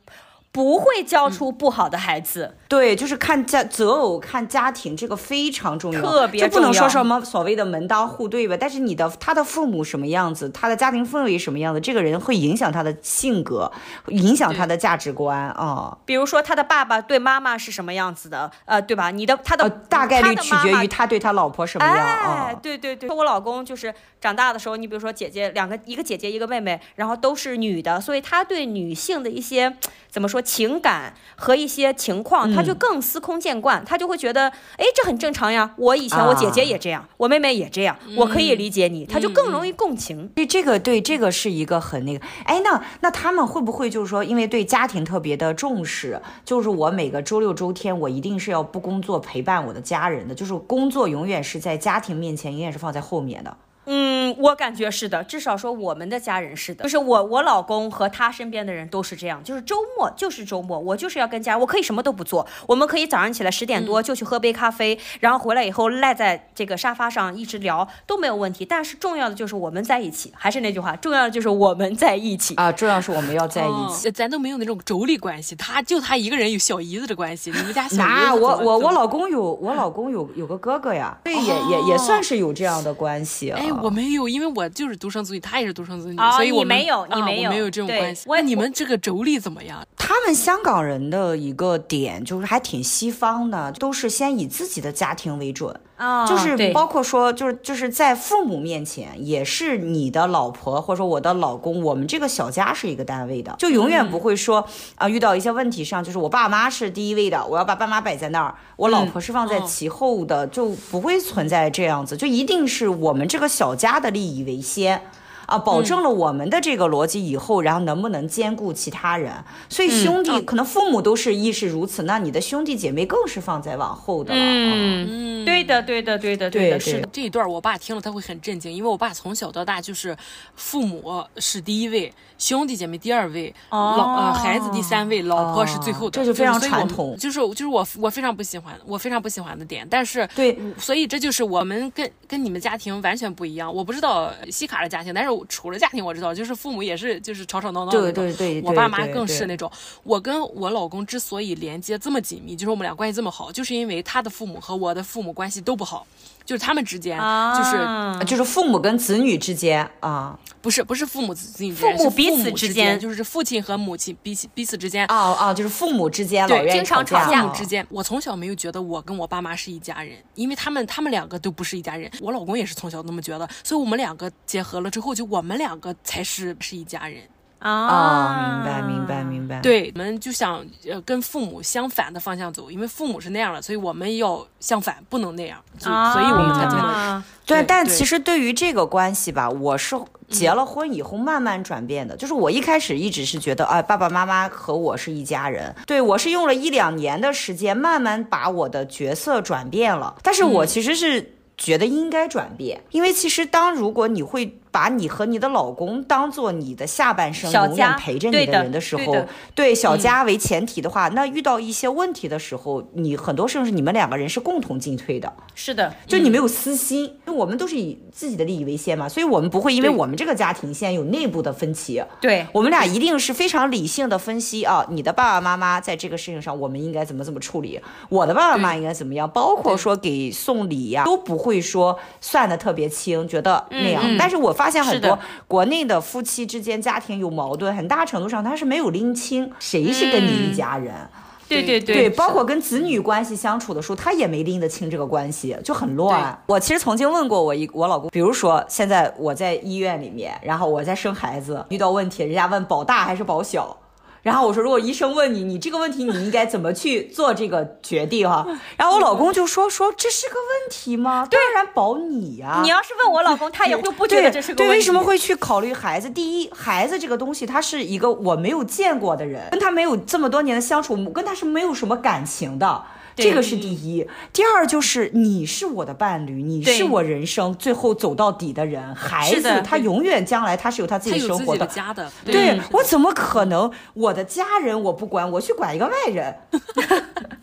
不会教出不好的孩子，嗯、对，就是看家择偶看家庭这个非常重要，特别重要，就不能说什么所谓的门当户对吧？但是你的他的父母什么样子，他的家庭氛围什么样子，这个人会影响他的性格，影响他的价值观啊。哦、比如说他的爸爸对妈妈是什么样子的，呃，对吧？你的他的、呃、大概率取决于他对他老婆什么样啊？哎、对对对，我老公就是长大的时候，你比如说姐姐两个，一个姐姐一个妹妹，然后都是女的，所以他对女性的一些怎么说？情感和一些情况，他就更司空见惯，嗯、他就会觉得，哎，这很正常呀。我以前我姐姐也这样，啊、我妹妹也这样，我可以理解你，嗯、他就更容易共情。对这个，对这个是一个很那个，哎，那那他们会不会就是说，因为对家庭特别的重视，就是我每个周六周天我一定是要不工作陪伴我的家人的，就是工作永远是在家庭面前，永远是放在后面的。嗯，我感觉是的，至少说我们的家人是的，就是我我老公和他身边的人都是这样，就是周末就是周末，我就是要跟家人，我可以什么都不做，我们可以早上起来十点多就去喝杯咖啡，嗯、然后回来以后赖在这个沙发上一直聊都没有问题。但是重要的就是我们在一起，还是那句话，重要的就是我们在一起。啊，重要是我们要在一起，哦、咱都没有那种妯娌关系，他就他一个人有小姨子的关系，你们家小姨子我我我老公有我老公有有个哥哥呀，对，也也也算是有这样的关系啊。哎，我没有，因为。我就是独生子女，他也是独生子女，哦、所以我没有，你没有，啊、没有这种关系。那你们这个妯娌怎么样？他们香港人的一个点就是还挺西方的，都是先以自己的家庭为准。哦、就是包括说，就是就是在父母面前，也是你的老婆或者说我的老公，我们这个小家是一个单位的，就永远不会说啊、遇到一些问题上，就是我爸妈是第一位的，我要把爸妈摆在那儿，我老婆是放在其后的，嗯、就不会存在这样子，就一定是我们这个小家的利益为先。啊，保证了我们的这个逻辑以后，嗯、然后能不能兼顾其他人？所以兄弟、嗯、可能父母都是亦是如此，那你的兄弟姐妹更是放在往后的了。嗯，对的，对的，对的，对的，是的。这一段我爸听了他会很震惊，因为我爸从小到大就是父母是第一位，兄弟姐妹第二位，哦、老呃孩子第三位，老婆是最后的，这就非常传统。就是就是我我非常不喜欢，我非常不喜欢的点。但是对，所以这就是我们跟跟你们家庭完全不一样。我不知道西卡的家庭，但是。除了家庭我知道，就是父母也是就是吵吵闹闹的那种。对对对，我爸妈更是那种。我跟我老公之所以连接这么紧密，就是我们俩关系这么好，就是因为他的父母和我的父母关系都不好，就是他们之间就是、啊、就是父母跟子女之间啊，不是不是父母子女之间，父母彼此之间，就是父亲和母亲彼此彼此之间。哦哦，就是父母之间，对，经常吵架。父母之间，我从小没有觉得我跟我爸妈是一家人，因为他们他们两个都不是一家人。我老公也是从小那么觉得，所以我们两个结合了之后，就我们两个。才是是一家人啊、哦！明白，明白，明白。对，我们就想呃跟父母相反的方向走，因为父母是那样的，所以我们要相反，不能那样，就、哦、所以我们才这样。对，对，但其实对于这个关系吧，我是结了婚以后慢慢转变的。嗯、就是我一开始一直是觉得，哎，爸爸妈妈和我是一家人。对，我是用了一两年的时间，慢慢把我的角色转变了。但是我其实是觉得应该转变，嗯、因为其实当如果你会。把你和你的老公当做你的下半生，永远陪着你的人的时候，对小家为前提的话，那遇到一些问题的时候，你很多时候是你们两个人是共同进退的。是的，就你没有私心，因为我们都是以自己的利益为先嘛，所以我们不会因为我们这个家庭现在有内部的分歧，对我们俩一定是非常理性的分析啊，你的爸爸妈妈在这个事情上，我们应该怎么怎么处理，我的爸爸妈妈应该怎么样，包括说给送礼呀、啊，都不会说算的特别清，觉得那样。但是我发现很多国内的夫妻之间家庭有矛盾，很大程度上他是没有拎清谁是跟你一家人。嗯对对对，对，包括跟子女关系相处的时候，他也没拎得清这个关系，就很乱。我其实曾经问过我一我老公，比如说现在我在医院里面，然后我在生孩子，遇到问题，人家问保大还是保小。然后我说，如果医生问你，你这个问题你应该怎么去做这个决定哈？然后我老公就说说这是个问题吗？当然保你呀、啊。你要是问我老公，他也会不觉得这是个问题。对，为什么会去考虑孩子？第一，孩子这个东西，他是一个我没有见过的人，跟他没有这么多年的相处，跟他是没有什么感情的。这个是第一，第二就是你是我的伴侣，你是我人生最后走到底的人。孩子他永远将来他是有他自己生活的，的家的。对，对我怎么可能我的家人我不管，我去管一个外人？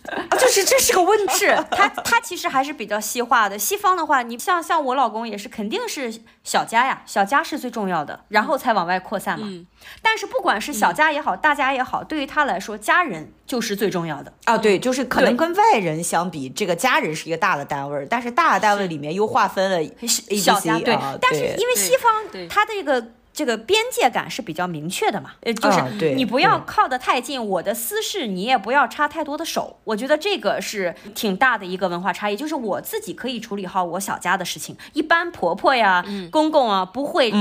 啊，就是这是个问题。是他他其实还是比较西化的。西方的话，你像像我老公也是，肯定是小家呀，小家是最重要的，然后才往外扩散嘛。嗯、但是不管是小家也好，嗯、大家也好，对于他来说，家人就是最重要的啊。对，就是可能跟外人相比，这个家人是一个大的单位，但是大的单位里面又划分了 ABC, 小家。对，啊、但是因为西方它的这个。这个边界感是比较明确的嘛，呃，就是你不要靠得太近，我的私事你也不要插太多的手。我觉得这个是挺大的一个文化差异，就是我自己可以处理好我小家的事情，一般婆婆呀、嗯、公公啊不会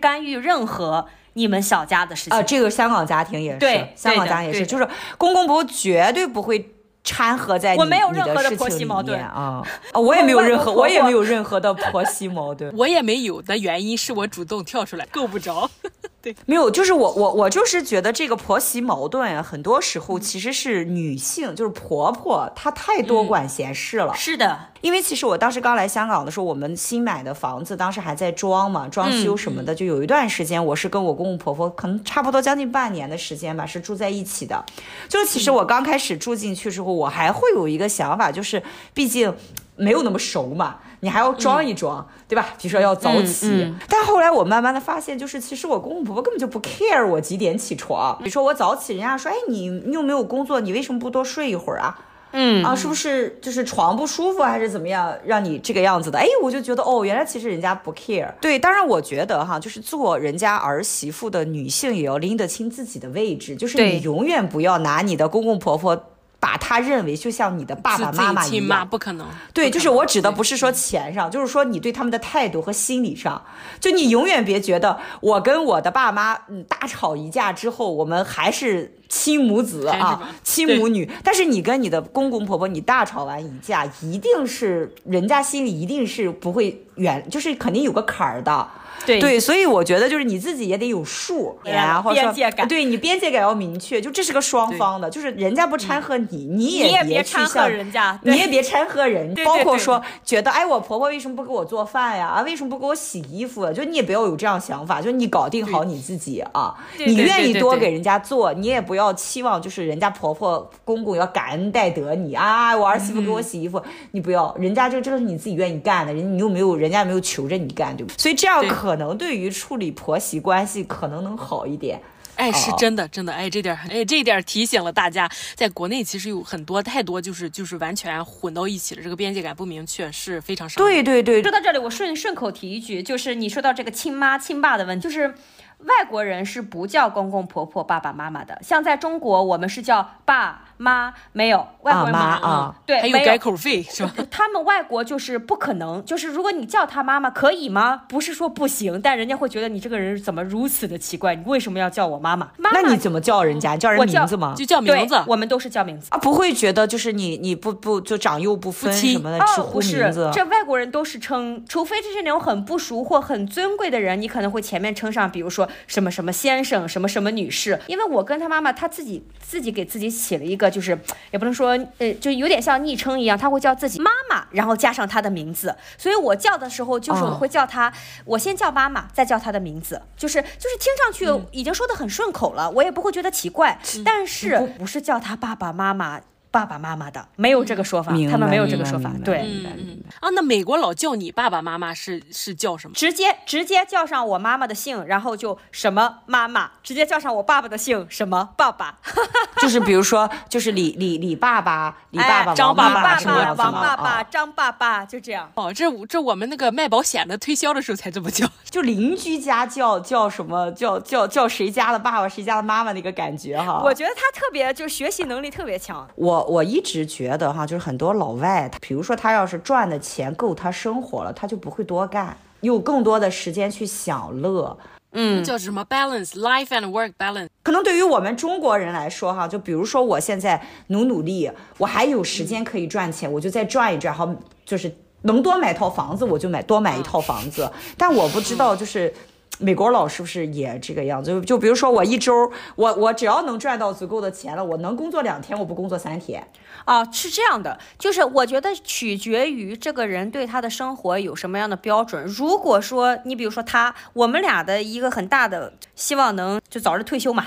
干预任何你们小家的事情。啊、呃，这个香港家庭也是，对，香港家庭也是，就是公公婆婆绝对不会。掺和在你，我没有任何的婆媳矛盾啊，啊，我也没有任何，我也没有任何的婆媳矛盾，我也没有的原因是我主动跳出来，够不着。对，没有，就是我我我就是觉得这个婆媳矛盾啊，很多时候其实是女性，就是婆婆她太多管闲事了。是的，因为其实我当时刚来香港的时候，我们新买的房子当时还在装嘛，装修什么的，就有一段时间我是跟我公公婆婆可能差不多将近半年的时间吧，是住在一起的。就是其实我刚开始住进去之后，我还会有一个想法，就是毕竟没有那么熟嘛。你还要装一装，嗯、对吧？比如说要早起，嗯嗯、但后来我慢慢的发现，就是其实我公公婆婆根本就不 care 我几点起床。比如说我早起，人家说，哎，你你有没有工作？你为什么不多睡一会儿啊？嗯啊，是不是就是床不舒服还是怎么样，让你这个样子的？哎，我就觉得哦，原来其实人家不 care。对，当然我觉得哈，就是做人家儿媳妇的女性也要拎得清自己的位置，就是你永远不要拿你的公公婆婆。把他认为就像你的爸爸妈妈一样，不可能。对，就是我指的不是说钱上，就是说你对他们的态度和心理上。就你永远别觉得我跟我的爸妈嗯大吵一架之后，我们还是亲母子啊，亲母女。但是你跟你的公公婆婆你大吵完一架，一定是人家心里一定是不会远，就是肯定有个坎儿的。对。对，所以我觉得就是你自己也得有数，然后边界感，对你边界感要明确，就这是个双方的，就是人家不掺和你，你也别掺和人 家，你也别掺和人，包括说觉得哎，我婆婆为什么不给我做饭呀？啊，为什么不给我洗衣服？就你也不要有这样想法，就你搞定好你自己啊，你愿意多给人家做，你也不要期望就是人家婆婆公公要感恩戴德你啊，我儿媳妇给我洗衣服，你不要，人家这这个是你自己愿意干的，人你又没有，人家没有求着你干，对不对？所以这样可。可能对于处理婆媳关系可能能好一点，哎，是真的，真的，哎，这点，哎，这点提醒了大家，在国内其实有很多太多，就是就是完全混到一起了，这个边界感不明确是非常少。对对对，说到这里，我顺顺口提一句，就是你说到这个亲妈亲爸的问题，就是外国人是不叫公公婆婆爸爸妈妈的，像在中国我们是叫爸。妈没有外国人妈啊，对，还有改口费是吧？他们外国就是不可能，就是如果你叫他妈妈可以吗？不是说不行，但人家会觉得你这个人怎么如此的奇怪？你为什么要叫我妈妈？妈妈，那你怎么叫人家？叫人名字吗？就叫名字，我们都是叫名字啊，不会觉得就是你你不不就长幼不分什么的直呼名字？哦，不是，这外国人都是称，除非这是那种很不熟或很尊贵的人，你可能会前面称上，比如说什么什么先生，什么什么女士。因为我跟他妈妈，他自己自己给自己起了一个。个就是也不能说呃，就有点像昵称一样，他会叫自己妈妈，然后加上他的名字。所以我叫的时候就是我会叫他，哦、我先叫妈妈，再叫他的名字，就是就是听上去已经说的很顺口了，嗯、我也不会觉得奇怪。嗯、但是不是叫他爸爸妈妈？爸爸妈妈的没有这个说法，他们没有这个说法。对，嗯啊，那美国老叫你爸爸妈妈是是叫什么？直接直接叫上我妈妈的姓，然后就什么妈妈，直接叫上我爸爸的姓什么爸爸。就是比如说，就是李李李爸爸，李爸爸，张爸爸，王爸爸，张爸爸，就这样。哦，这这我们那个卖保险的推销的时候才这么叫，就邻居家叫叫什么叫叫叫谁家的爸爸，谁家的妈妈那个感觉哈。我觉得他特别就是学习能力特别强。我。我一直觉得哈，就是很多老外，他比如说他要是赚的钱够他生活了，他就不会多干，有更多的时间去享乐。嗯，叫什么 balance life and work balance？可能对于我们中国人来说哈，就比如说我现在努努力，我还有时间可以赚钱，嗯、我就再赚一赚，好，就是能多买套房子我就买多买一套房子。嗯、但我不知道就是。美国佬是不是也这个样子？就比如说我一周，我我只要能赚到足够的钱了，我能工作两天，我不工作三天。啊，是这样的，就是我觉得取决于这个人对他的生活有什么样的标准。如果说你比如说他，我们俩的一个很大的希望能就早日退休嘛。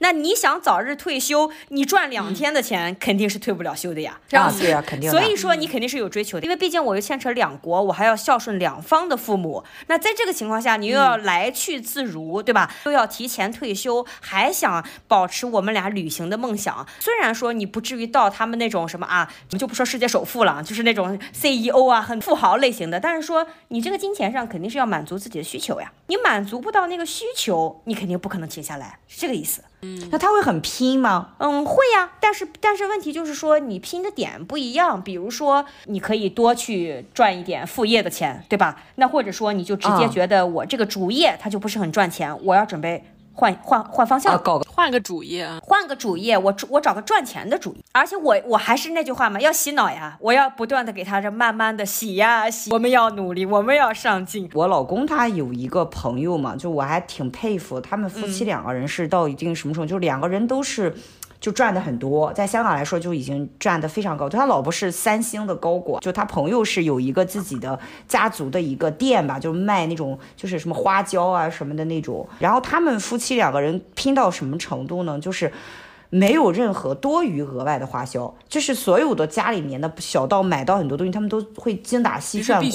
那你想早日退休，你赚两天的钱肯定是退不了休的呀，这样子。对啊，肯定。所以说你肯定是有追求的，因为毕竟我又牵扯两国，我还要孝顺两方的父母。那在这个情况下，你又要来去自如，对吧？又要提前退休，还想保持我们俩旅行的梦想。虽然说你不至于到他们那种什么啊，我们就不说世界首富了，就是那种 CEO 啊，很富豪类型的。但是说你这个金钱上肯定是要满足自己的需求呀，你满足不到那个需求，你肯定不可能停下来，是这个意思。嗯，那他会很拼吗？嗯，会呀。但是但是问题就是说，你拼的点不一样。比如说，你可以多去赚一点副业的钱，对吧？那或者说，你就直接觉得我这个主业它就不是很赚钱，嗯、我要准备。换换换方向，搞个换个主业，换个主业，我我找个赚钱的主业，而且我我还是那句话嘛，要洗脑呀，我要不断的给他这慢慢的洗呀洗，我们要努力，我们要上进。我老公他有一个朋友嘛，就我还挺佩服，他们夫妻两个人是到一定什么时候，嗯、就两个人都是。就赚的很多，在香港来说就已经赚的非常高。就他老婆是三星的高管，就他朋友是有一个自己的家族的一个店吧，就卖那种就是什么花椒啊什么的那种。然后他们夫妻两个人拼到什么程度呢？就是没有任何多余额外的花销，就是所有的家里面的小到买到很多东西，他们都会精打细算过。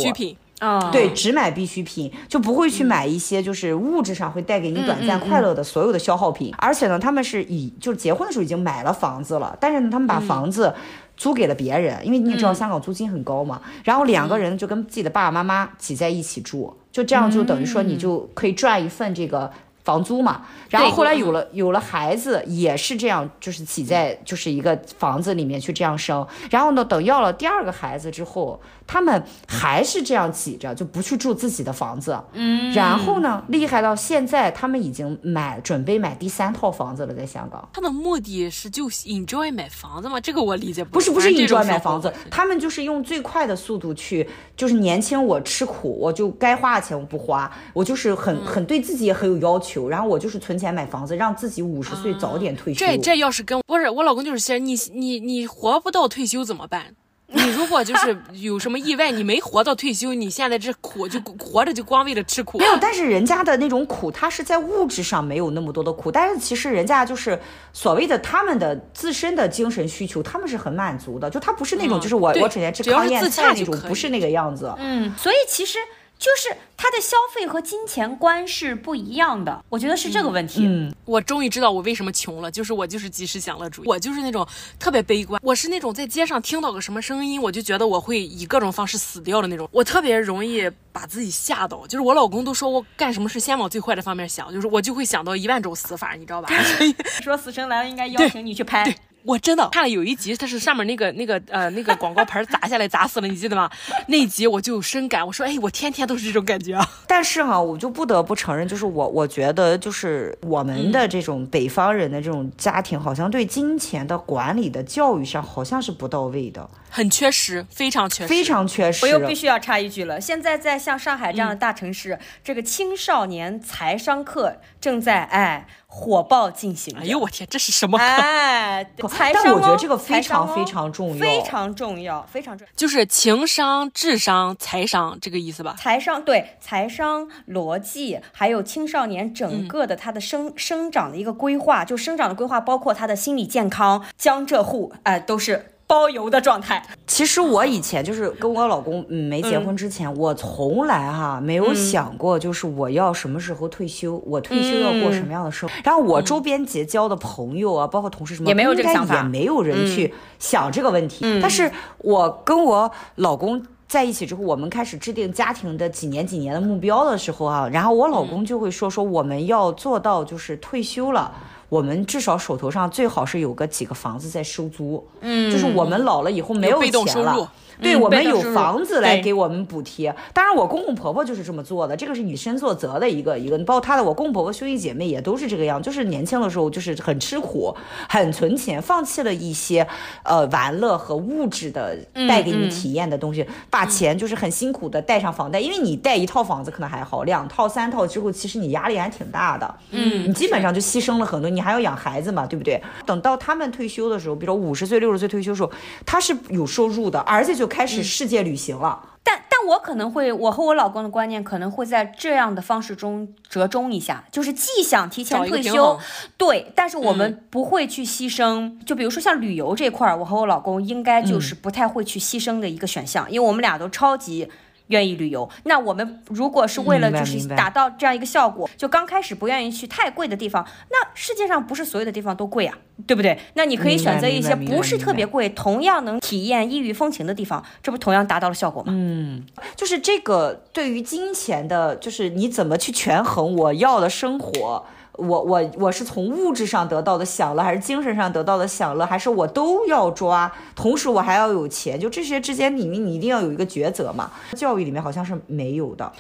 嗯，对，只买必需品，就不会去买一些就是物质上会带给你短暂快乐的所有的消耗品。而且呢，他们是以就是结婚的时候已经买了房子了，但是呢，他们把房子租给了别人，因为你也知道香港租金很高嘛。然后两个人就跟自己的爸爸妈妈挤在一起住，就这样就等于说你就可以赚一份这个。房租嘛，然后后来有了有了孩子，也是这样，就是挤在就是一个房子里面去这样生。然后呢，等要了第二个孩子之后，他们还是这样挤着，就不去住自己的房子。嗯。然后呢，厉害到现在，他们已经买准备买第三套房子了，在香港。他的目的是就 enjoy 买房子吗？这个我理解不。不是不是 enjoy 买房子，他们就是用最快的速度去，就是年轻我吃苦，我就该花的钱我不花，我就是很、嗯、很对自己也很有要求。然后我就是存钱买房子，让自己五十岁早点退休。这这要是跟不是我老公就是先你你你活不到退休怎么办？你如果就是 有什么意外，你没活到退休，你现在这苦就活着就光为了吃苦。没有，但是人家的那种苦，他是在物质上没有那么多的苦，但是其实人家就是所谓的他们的自身的精神需求，他们是很满足的。就他不是那种就是我、嗯、我整天吃糠咽菜那种，不是那个样子。嗯，所以其实。就是他的消费和金钱观是不一样的，我觉得是这个问题。嗯，嗯，我终于知道我为什么穷了，就是我就是及时享乐主义，我就是那种特别悲观，我是那种在街上听到个什么声音，我就觉得我会以各种方式死掉的那种，我特别容易把自己吓到。就是我老公都说我干什么事先往最坏的方面想，就是我就会想到一万种死法，你知道吧？说死神来了应该邀请你去拍。我真的看了有一集，它是上面那个那个呃那个广告牌砸下来砸死了，你记得吗？那一集我就有深感，我说哎，我天天都是这种感觉啊。但是哈，我就不得不承认，就是我我觉得就是我们的这种北方人的这种家庭，好像对金钱的管理的教育上好像是不到位的。很缺失，非常缺失，非常缺失。我又必须要插一句了，现在在像上海这样的大城市，嗯、这个青少年财商课正在哎。火爆进行！哎呦我天，这是什么？哎，财商、哦、但我觉得这个非常非常重要，非常重要，非常重要，就是情商、智商、财商这个意思吧？财商对，财商逻辑，还有青少年整个的他的生、嗯、生长的一个规划，就生长的规划包括他的心理健康，江浙沪哎都是。包邮的状态。其实我以前就是跟我老公嗯没结婚之前，嗯、我从来哈没有想过，就是我要什么时候退休，嗯、我退休要过什么样的生活。嗯、然后我周边结交的朋友啊，包括同事什么，也没有这个想法，也没有人去想这个问题。嗯、但是我跟我老公在一起之后，我们开始制定家庭的几年几年的目标的时候啊，然后我老公就会说说我们要做到就是退休了。我们至少手头上最好是有个几个房子在收租，嗯，就是我们老了以后没有钱了。对，我们有房子来给我们补贴。当然，我公公婆婆就是这么做的，这个是以身作则的一个一个。包括他的我公公婆婆兄弟姐妹也都是这个样，就是年轻的时候就是很吃苦，很存钱，放弃了一些呃玩乐和物质的带给你体验的东西，把钱就是很辛苦的带上房贷。因为你贷一套房子可能还好，两套三套之后，其实你压力还挺大的。嗯，你基本上就牺牲了很多，你还要养孩子嘛，对不对？等到他们退休的时候，比如说五十岁、六十岁退休的时候，他是有收入的，而且就开始世界旅行了。嗯、但但我可能会，我和我老公的观念可能会在这样的方式中折中一下，就是既想提前退休，对，但是我们不会去牺牲。嗯、就比如说像旅游这块儿，我和我老公应该就是不太会去牺牲的一个选项，嗯、因为我们俩都超级。愿意旅游，那我们如果是为了就是达到这样一个效果，就刚开始不愿意去太贵的地方，那世界上不是所有的地方都贵啊，对不对？那你可以选择一些不是特别贵，同样能体验异域风情的地方，这不同样达到了效果吗？嗯，就是这个对于金钱的，就是你怎么去权衡我要的生活。我我我是从物质上得到的享乐，还是精神上得到的享乐，还是我都要抓？同时我还要有钱，就这些之间里面你一定要有一个抉择嘛。教育里面好像是没有的。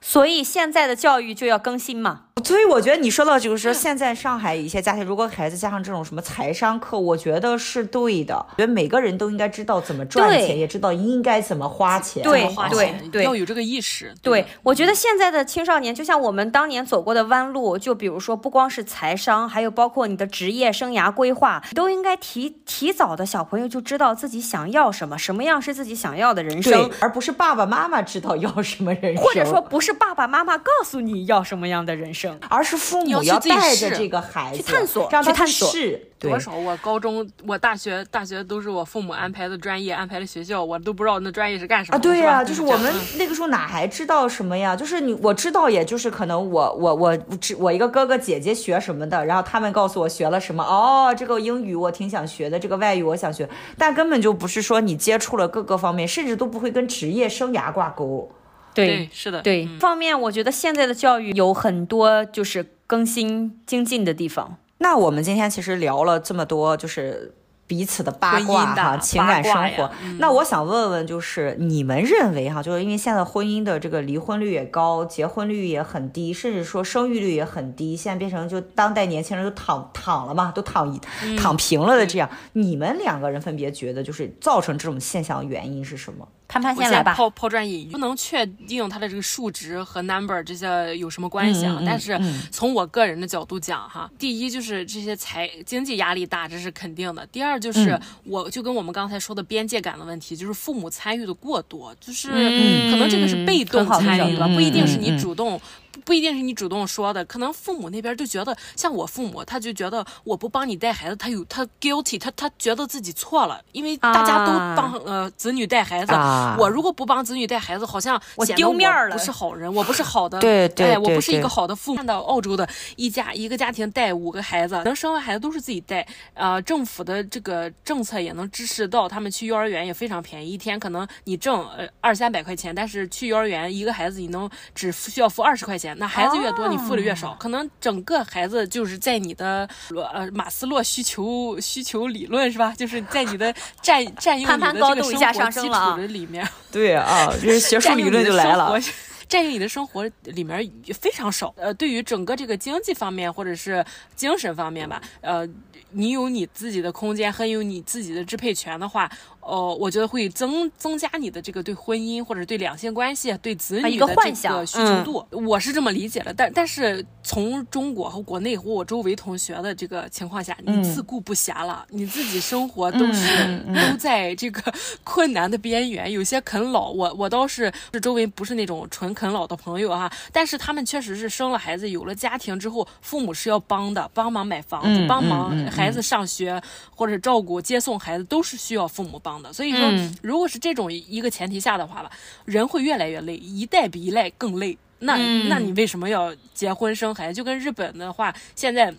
所以现在的教育就要更新嘛。所以我觉得你说到就是说，现在上海一些家庭，如果孩子加上这种什么财商课，我觉得是对的。觉得每个人都应该知道怎么赚钱，也知道应该怎么花钱。对花钱对，要有这个意识。对，我觉得现在的青少年就像我们当年走过的弯路，就比如说不光是财商，还有包括你的职业生涯规划，都应该提提早的小朋友就知道自己想要什么，什么样是自己想要的人生，而不是爸爸妈妈知道要什么人生，或者说不是爸爸妈妈告诉你要什么样的人生。而是父母要带着这个孩子去探索，让他去探索。多少我高中、我大学、大学都是我父母安排的专业、安排的学校，我都不知道那专业是干什么啊？对呀、啊，就是我们那个时候哪还知道什么呀？就是你我知道，也就是可能我我我只我一个哥哥姐姐学什么的，然后他们告诉我学了什么。哦，这个英语我挺想学的，这个外语我想学，但根本就不是说你接触了各个方面，甚至都不会跟职业生涯挂钩。对，是的，对、嗯、方面，我觉得现在的教育有很多就是更新精进的地方。那我们今天其实聊了这么多，就是。彼此的八卦哈，情感生活。嗯、那我想问问，就是你们认为哈，就是因为现在婚姻的这个离婚率也高，结婚率也很低，甚至说生育率也很低，现在变成就当代年轻人都躺躺了嘛，都躺躺平了的这样。嗯、你们两个人分别觉得，就是造成这种现象的原因是什么？潘潘先来吧。抛抛砖引玉，不能确定它的这个数值和 number 这些有什么关系啊？但是从我个人的角度讲哈，嗯、第一就是这些财经济压力大，这是肯定的。第二。就是，我就跟我们刚才说的边界感的问题，就是父母参与的过多，就是可能这个是被动参与吧，不一定是你主动。不一定是你主动说的，可能父母那边就觉得，像我父母，他就觉得我不帮你带孩子，他有他 guilty，他他觉得自己错了，因为大家都帮、啊、呃子女带孩子，啊、我如果不帮子女带孩子，好像我丢面了，不是好人，我不是好的，对 对，对，我不是一个好的父母。看到澳洲的一家一个家庭带五个孩子，能生完孩子都是自己带，呃，政府的这个政策也能支持到他们去幼儿园也非常便宜，一天可能你挣呃二三百块钱，但是去幼儿园一个孩子你能只需要付二十块钱。那孩子越多，你付的越少，可能整个孩子就是在你的呃马斯洛需求需求理论是吧？就是在你的 占占用你的这个生活基础的里面。对啊，这学术理论就来了。占用你的生活里面非常少。呃，对于整个这个经济方面或者是精神方面吧，呃，你有你自己的空间和有你自己的支配权的话。呃，我觉得会增增加你的这个对婚姻或者对两性关系、对子女的一个幻这个需求度。嗯、我是这么理解的，但但是从中国和国内和我周围同学的这个情况下，你自顾不暇了，嗯、你自己生活都是都在这个 困难的边缘，有些啃老。我我倒是是周围不是那种纯啃老的朋友哈，但是他们确实是生了孩子，有了家庭之后，父母是要帮的，帮忙买房子，帮忙孩子上学或者照顾接送孩子，都是需要父母帮的。所以说，嗯、如果是这种一个前提下的话吧，人会越来越累，一代比一代更累。那、嗯、那你为什么要结婚生孩子？就跟日本的话，现在，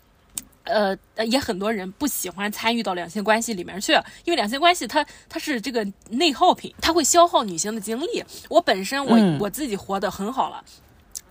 呃，也很多人不喜欢参与到两性关系里面去，因为两性关系它它是这个内耗品，它会消耗女性的精力。我本身我、嗯、我自己活得很好了。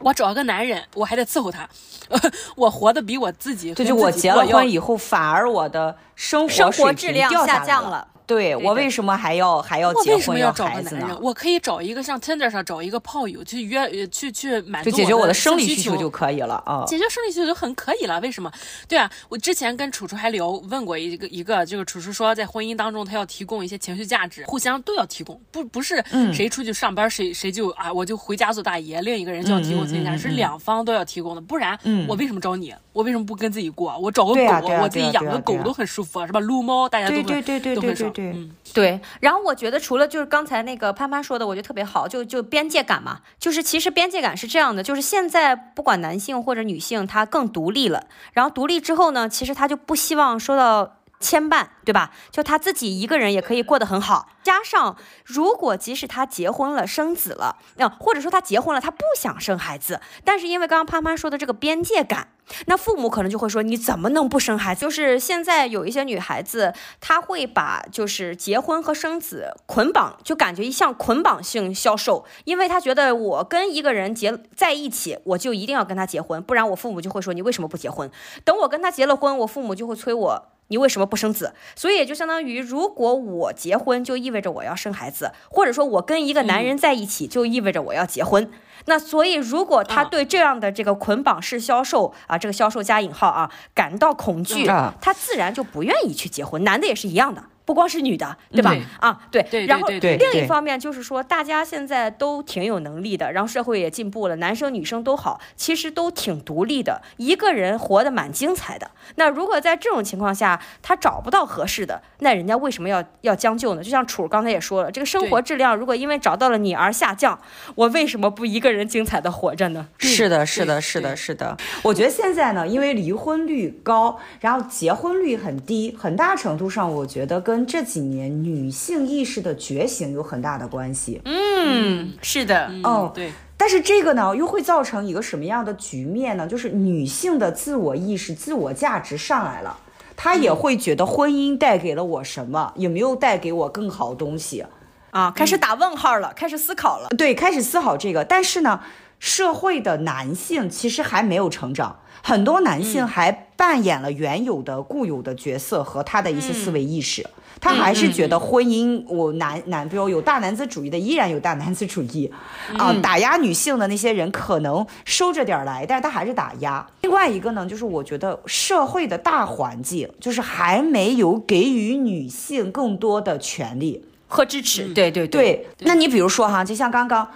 我找一个男人，我还得伺候他，我活得比我自己，这就我结了婚以后，反而我的生活生活质量下降了。对，我为什么还要还要结婚要孩子呢？我可以找一个像 Tinder 上找一个炮友去约去去满足就解决我的生理需求就可以了啊，解决生理需求就很可以了。为什么？对啊，我之前跟楚楚还聊问过一个一个，就是楚楚说在婚姻当中他要提供一些情绪价值，互相都要提供，不不是谁出去上班谁、嗯、谁就啊我就回家做大爷，另一个人就要提供情绪价值，是两方都要提供的，不然我为什么找你？我为什么不跟自己过？我找个狗，我自己养个狗都很舒服，啊，是吧？撸猫大家都会对对对对。对。然后我觉得除了就是刚才那个潘潘说的，我觉得特别好，就就边界感嘛，就是其实边界感是这样的，就是现在不管男性或者女性，他更独立了，然后独立之后呢，其实他就不希望受到牵绊，对吧？就他自己一个人也可以过得很好。加上，如果即使他结婚了、生子了，那或者说他结婚了，他不想生孩子，但是因为刚刚潘潘说的这个边界感，那父母可能就会说：你怎么能不生孩子？就是现在有一些女孩子，她会把就是结婚和生子捆绑，就感觉一像捆绑性销售，因为她觉得我跟一个人结在一起，我就一定要跟他结婚，不然我父母就会说你为什么不结婚？等我跟他结了婚，我父母就会催我。你为什么不生子？所以也就相当于，如果我结婚，就意味着我要生孩子，或者说我跟一个男人在一起，就意味着我要结婚。嗯、那所以，如果他对这样的这个捆绑式销售啊，这个销售加引号啊，感到恐惧，他自然就不愿意去结婚。男的也是一样的。不光是女的，对吧？对啊，对。对，然后另一方面就是说，大家现在都挺有能力的，然后社会也进步了，男生女生都好，其实都挺独立的，一个人活得蛮精彩的。那如果在这种情况下，他找不到合适的，那人家为什么要要将就呢？就像楚刚才也说了，这个生活质量如果因为找到了你而下降，我为什么不一个人精彩的活着呢？是的，是的，是的，是的。我觉得现在呢，因为离婚率高，然后结婚率很低，很大程度上，我觉得跟跟这几年女性意识的觉醒有很大的关系。嗯，是的，哦，对。但是这个呢，又会造成一个什么样的局面呢？就是女性的自我意识、自我价值上来了，她也会觉得婚姻带给了我什么，有没有带给我更好东西啊？开始打问号了，开始思考了。对，开始思考这个。但是呢，社会的男性其实还没有成长。很多男性还扮演了原有的固有的角色和他的一些思维意识，嗯、他还是觉得婚姻，我男男，比如有大男子主义的，依然有大男子主义，啊、打压女性的那些人可能收着点来，但是他还是打压。另外一个呢，就是我觉得社会的大环境就是还没有给予女性更多的权利和支持。对对对，对，那你比如说哈，就像刚刚。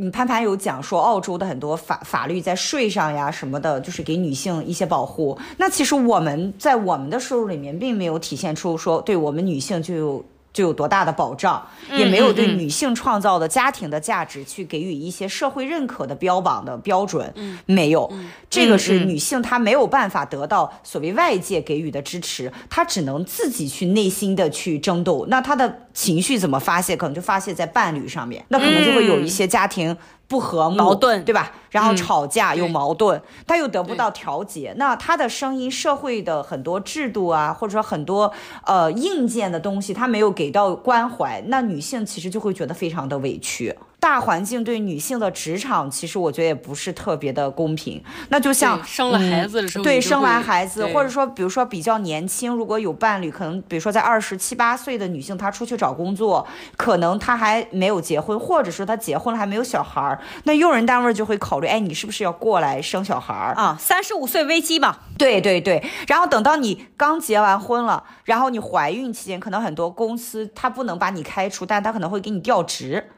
你，潘潘有讲说，澳洲的很多法法律在税上呀什么的，就是给女性一些保护。那其实我们在我们的收入里面，并没有体现出说，对我们女性就有。就有多大的保障，也没有对女性创造的家庭的价值去给予一些社会认可的标榜的标准，没有，这个是女性她没有办法得到所谓外界给予的支持，她只能自己去内心的去争斗，那她的情绪怎么发泄，可能就发泄在伴侣上面，那可能就会有一些家庭。不和睦矛盾，对吧？然后吵架又矛盾，嗯、他又得不到调节，那他的声音，社会的很多制度啊，或者说很多呃硬件的东西，他没有给到关怀，那女性其实就会觉得非常的委屈。大环境对女性的职场，其实我觉得也不是特别的公平。那就像生了孩子的时候，对，生完孩子，或者说比如说比较年轻，如果有伴侣，可能比如说在二十七八岁的女性，她出去找工作，可能她还没有结婚，或者说她结婚了还没有小孩儿，那用人单位就会考虑，哎，你是不是要过来生小孩儿啊？三十五岁危机嘛。对对对，然后等到你刚结完婚了，然后你怀孕期间，可能很多公司他不能把你开除，但他可能会给你调职。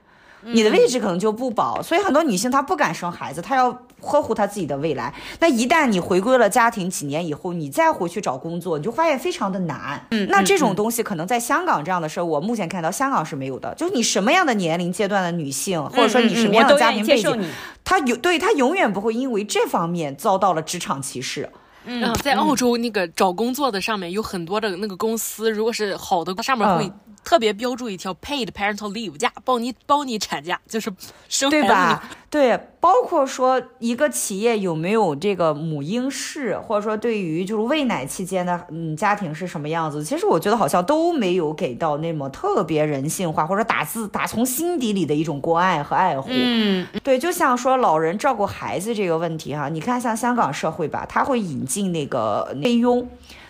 你的位置可能就不保，所以很多女性她不敢生孩子，她要呵护她自己的未来。那一旦你回归了家庭几年以后，你再回去找工作，你就发现非常的难。嗯，那这种东西可能在香港这样的事儿，我目前看到香港是没有的。就是你什么样的年龄阶段的女性，或者说你什么样的家庭背景，她有对她永远不会因为这方面遭到了职场歧视。嗯，在澳洲那个找工作的上面有很多的那个公司，如果是好的，它上面会。特别标注一条 paid parental leave 假，包你包你产假，就是生。对吧？对，包括说一个企业有没有这个母婴室，或者说对于就是喂奶期间的嗯家庭是什么样子，其实我觉得好像都没有给到那么特别人性化，或者打自打从心底里的一种关爱和爱护。嗯，对，就像说老人照顾孩子这个问题哈，你看像香港社会吧，他会引进那个菲佣。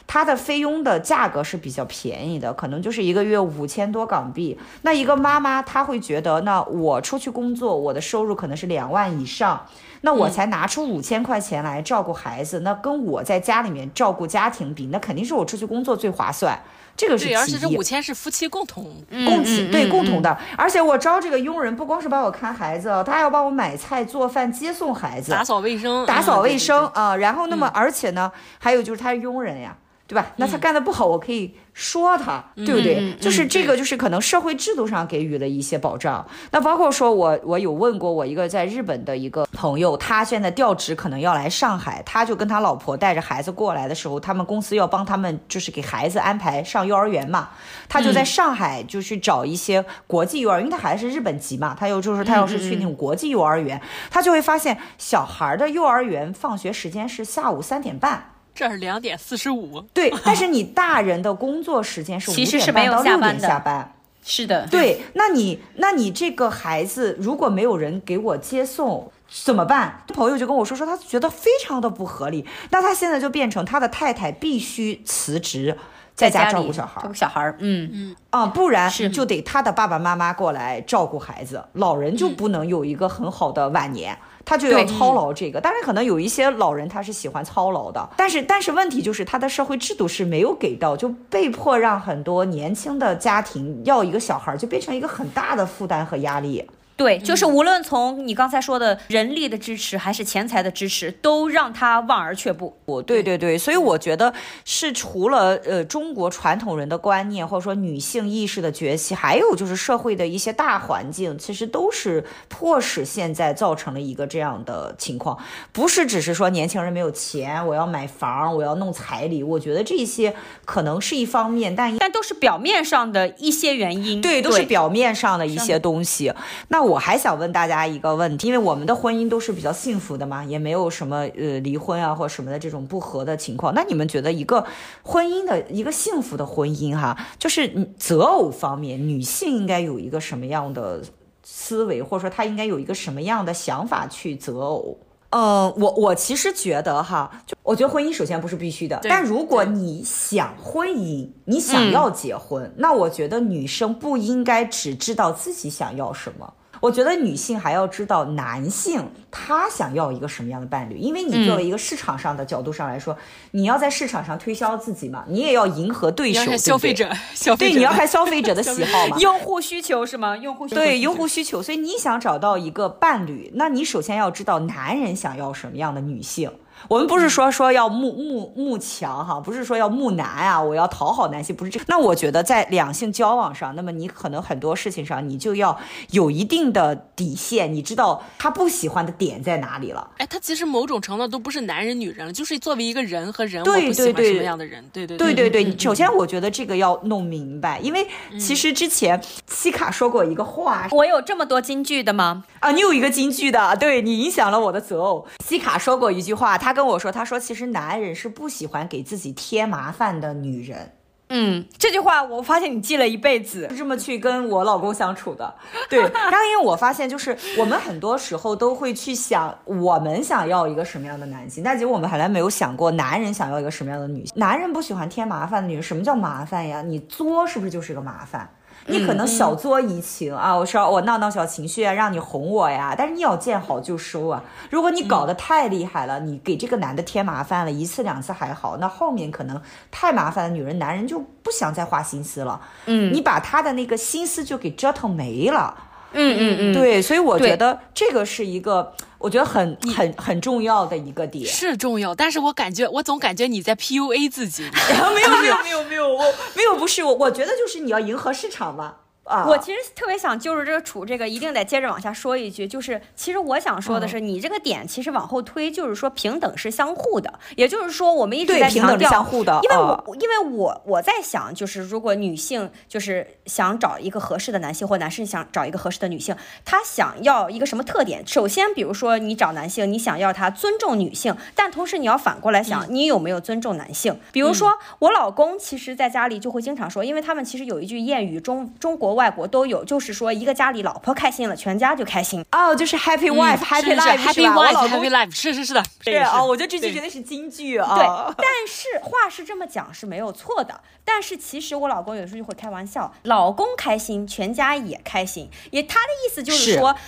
他的菲佣的价格是比较便宜的，可能就是一个月五千多港币。那一个妈妈，她会觉得，那我出去工作，我的收入可能是两万以上，那我才拿出五千块钱来照顾孩子，嗯、那跟我在家里面照顾家庭比，那肯定是我出去工作最划算。这个是。而且这五千是夫妻共同共起，对，共同的。而且我招这个佣人，不光是帮我看孩子，他还要帮我买菜、做饭、接送孩子、打扫卫生、打扫卫生啊。然后，那么而且呢，还有就是他是佣人呀。对吧？那他干的不好，我可以说他，嗯、对不对？嗯、就是这个，就是可能社会制度上给予了一些保障。嗯、那包括说我，我有问过我一个在日本的一个朋友，他现在调职可能要来上海，他就跟他老婆带着孩子过来的时候，他们公司要帮他们就是给孩子安排上幼儿园嘛，他就在上海就去找一些国际幼儿园，因为他孩子是日本籍嘛，他又就是他要是去那种国际幼儿园，他就会发现小孩的幼儿园放学时间是下午三点半。这是两点四十五，对，但是你大人的工作时间是 五点半到六点下班，是的，对，那你那你这个孩子如果没有人给我接送怎么办？朋友就跟我说说，他觉得非常的不合理，那他现在就变成他的太太必须辞职在家照顾小孩，照顾小孩，嗯。嗯。啊，不然就得他的爸爸妈妈过来照顾孩子，老人就不能有一个很好的晚年。他就要操劳这个，当然可能有一些老人他是喜欢操劳的，但是但是问题就是他的社会制度是没有给到，就被迫让很多年轻的家庭要一个小孩，就变成一个很大的负担和压力。对，就是无论从你刚才说的人力的支持，还是钱财的支持，都让他望而却步。我，对对对，所以我觉得是除了呃中国传统人的观念，或者说女性意识的崛起，还有就是社会的一些大环境，其实都是迫使现在造成了一个这样的情况。不是只是说年轻人没有钱，我要买房，我要弄彩礼。我觉得这些可能是一方面，但但都是表面上的一些原因。对，都是表面上的一些东西。那我。我还想问大家一个问题，因为我们的婚姻都是比较幸福的嘛，也没有什么呃离婚啊或什么的这种不和的情况。那你们觉得一个婚姻的一个幸福的婚姻哈，就是择偶方面，女性应该有一个什么样的思维，或者说她应该有一个什么样的想法去择偶？嗯，我我其实觉得哈，就我觉得婚姻首先不是必须的，但如果你想婚姻，你想要结婚，嗯，那我觉得女生不应该只知道自己想要什么。我觉得女性还要知道男性他想要一个什么样的伴侣，因为你作为一个市场上的角度上来说，嗯、你要在市场上推销自己嘛，你也要迎合对手，消费者，消费者，对，你要看消费者的 喜好嘛，用户需求是吗？用户需求对用户需求，所以你想找到一个伴侣，那你首先要知道男人想要什么样的女性。我们不是说说要慕慕慕强哈，不是说要慕男啊，我要讨好男性，不是这个。那我觉得在两性交往上，那么你可能很多事情上，你就要有一定的底线，你知道他不喜欢的点在哪里了。哎，他其实某种程度都不是男人女人了，就是作为一个人和人，我不喜欢什么样的人。对对对对对对。首先，我觉得这个要弄明白，因为其实之前西卡说过一个话，我有这么多金句的吗？啊，你有一个金句的，对，你影响了我的择偶。西卡说过一句话，他。跟我说，他说其实男人是不喜欢给自己添麻烦的女人。嗯，这句话我发现你记了一辈子，是这么去跟我老公相处的。对，然后因为我发现，就是我们很多时候都会去想，我们想要一个什么样的男性，但结果我们还来没有想过，男人想要一个什么样的女性。男人不喜欢添麻烦的女人，什么叫麻烦呀？你作是不是就是个麻烦？你可能小作怡情、嗯、啊，我说我闹闹小情绪啊，让你哄我呀，但是你要见好就收啊。如果你搞得太厉害了，嗯、你给这个男的添麻烦了，一次两次还好，那后面可能太麻烦的女人，男人就不想再花心思了。嗯，你把他的那个心思就给折腾没了。嗯嗯嗯，对，所以我觉得这个是一个。我觉得很很很重要的一个点是重要，但是我感觉我总感觉你在 PUA 自己，没有没有没有没有没有我没有不是我，我觉得就是你要迎合市场嘛。啊，我其实特别想就是这个处这个一定得接着往下说一句，就是其实我想说的是，你这个点其实往后推，就是说平等是相互的，也就是说我们一直在强调平等相互的，因为我因为我我在想，就是如果女性就是想找一个合适的男性，或男生想找一个合适的女性，他想要一个什么特点？首先，比如说你找男性，你想要他尊重女性，但同时你要反过来想，你有没有尊重男性？比如说我老公，其实在家里就会经常说，因为他们其实有一句谚语，中中国。外国都有，就是说一个家里老婆开心了，全家就开心。哦，就是 happy wife、嗯、happy life，happy wife，happy life，是是是的，对啊，我觉得这句绝对是金句啊。对，但是话是这么讲是没有错的，但是其实我老公有时候就会开玩笑，老公开心，全家也开心，也他的意思就是说，是。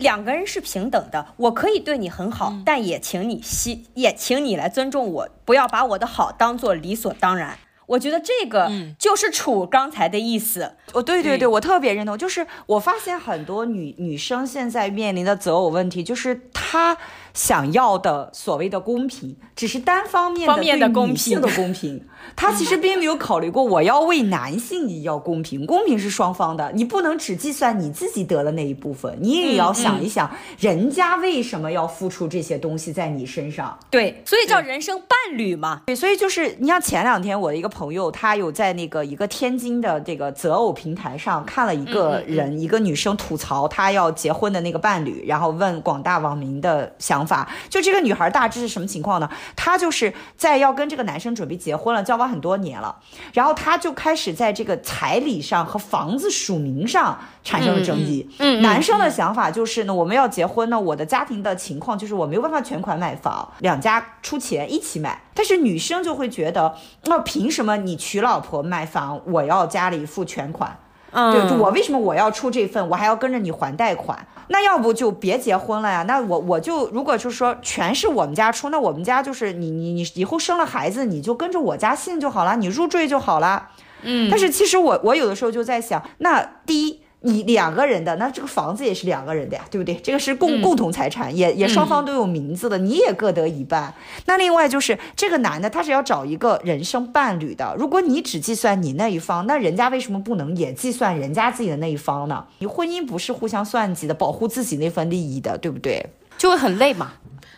两个人是平等的，我可以对你很好，嗯、但也请你希，也请你来尊重我，不要把我的好当做理所当然。我觉得这个就是楚刚才的意思。我、嗯，对对对，我特别认同。就是我发现很多女女生现在面临的择偶问题，就是她。想要的所谓的公平，只是单方面的对女性的公平，他其实并没有考虑过我要为男性也要公平，公平是双方的，你不能只计算你自己得的那一部分，你也要想一想人家为什么要付出这些东西在你身上。对，所以叫人生伴侣嘛。对，所以就是你像前两天我的一个朋友，他有在那个一个天津的这个择偶平台上看了一个人，一个女生吐槽她要结婚的那个伴侣，然后问广大网民的想。想法就这个女孩大致是什么情况呢？她就是在要跟这个男生准备结婚了，交往很多年了，然后他就开始在这个彩礼上和房子署名上产生了争议。嗯，男生的想法就是呢，我们要结婚呢，我的家庭的情况就是我没有办法全款买房，两家出钱一起买。但是女生就会觉得，那凭什么你娶老婆买房，我要家里付全款？嗯，对，就我为什么我要出这份，我还要跟着你还贷款？那要不就别结婚了呀？那我我就如果就是说全是我们家出，那我们家就是你你你以后生了孩子，你就跟着我家姓就好了，你入赘就好了。嗯，但是其实我我有的时候就在想，那第一。你两个人的，那这个房子也是两个人的呀，对不对？这个是共、嗯、共同财产，也也双方都有名字的，嗯、你也各得一半。那另外就是这个男的，他是要找一个人生伴侣的。如果你只计算你那一方，那人家为什么不能也计算人家自己的那一方呢？你婚姻不是互相算计的，保护自己那份利益的，对不对？就会很累嘛。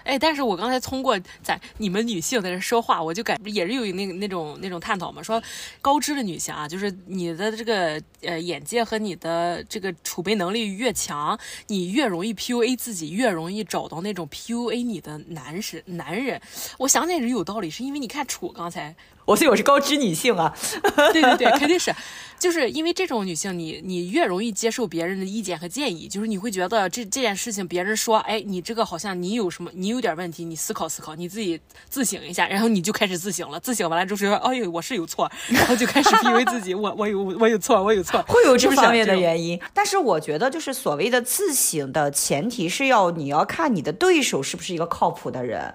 哎，但是我刚才通过在你们女性在这说话，我就感也是有那那种那种探讨嘛，说高知的女性啊，就是你的这个呃眼界和你的这个储备能力越强，你越容易 PUA 自己，越容易找到那种 PUA 你的男士男人。我想起来也是有道理，是因为你看楚刚才。我所以我是高知女性啊，对对对，肯定是，就是因为这种女性，你你越容易接受别人的意见和建议，就是你会觉得这这件事情别人说，哎，你这个好像你有什么，你有点问题，你思考思考，你自己自省一下，然后你就开始自省了，自省完了之后说，哎呦，我是有错，然后就开始 PUA 自己，我我有我有错，我有错，会有这方面的原因。但是我觉得，就是所谓的自省的前提是要你要看你的对手是不是一个靠谱的人。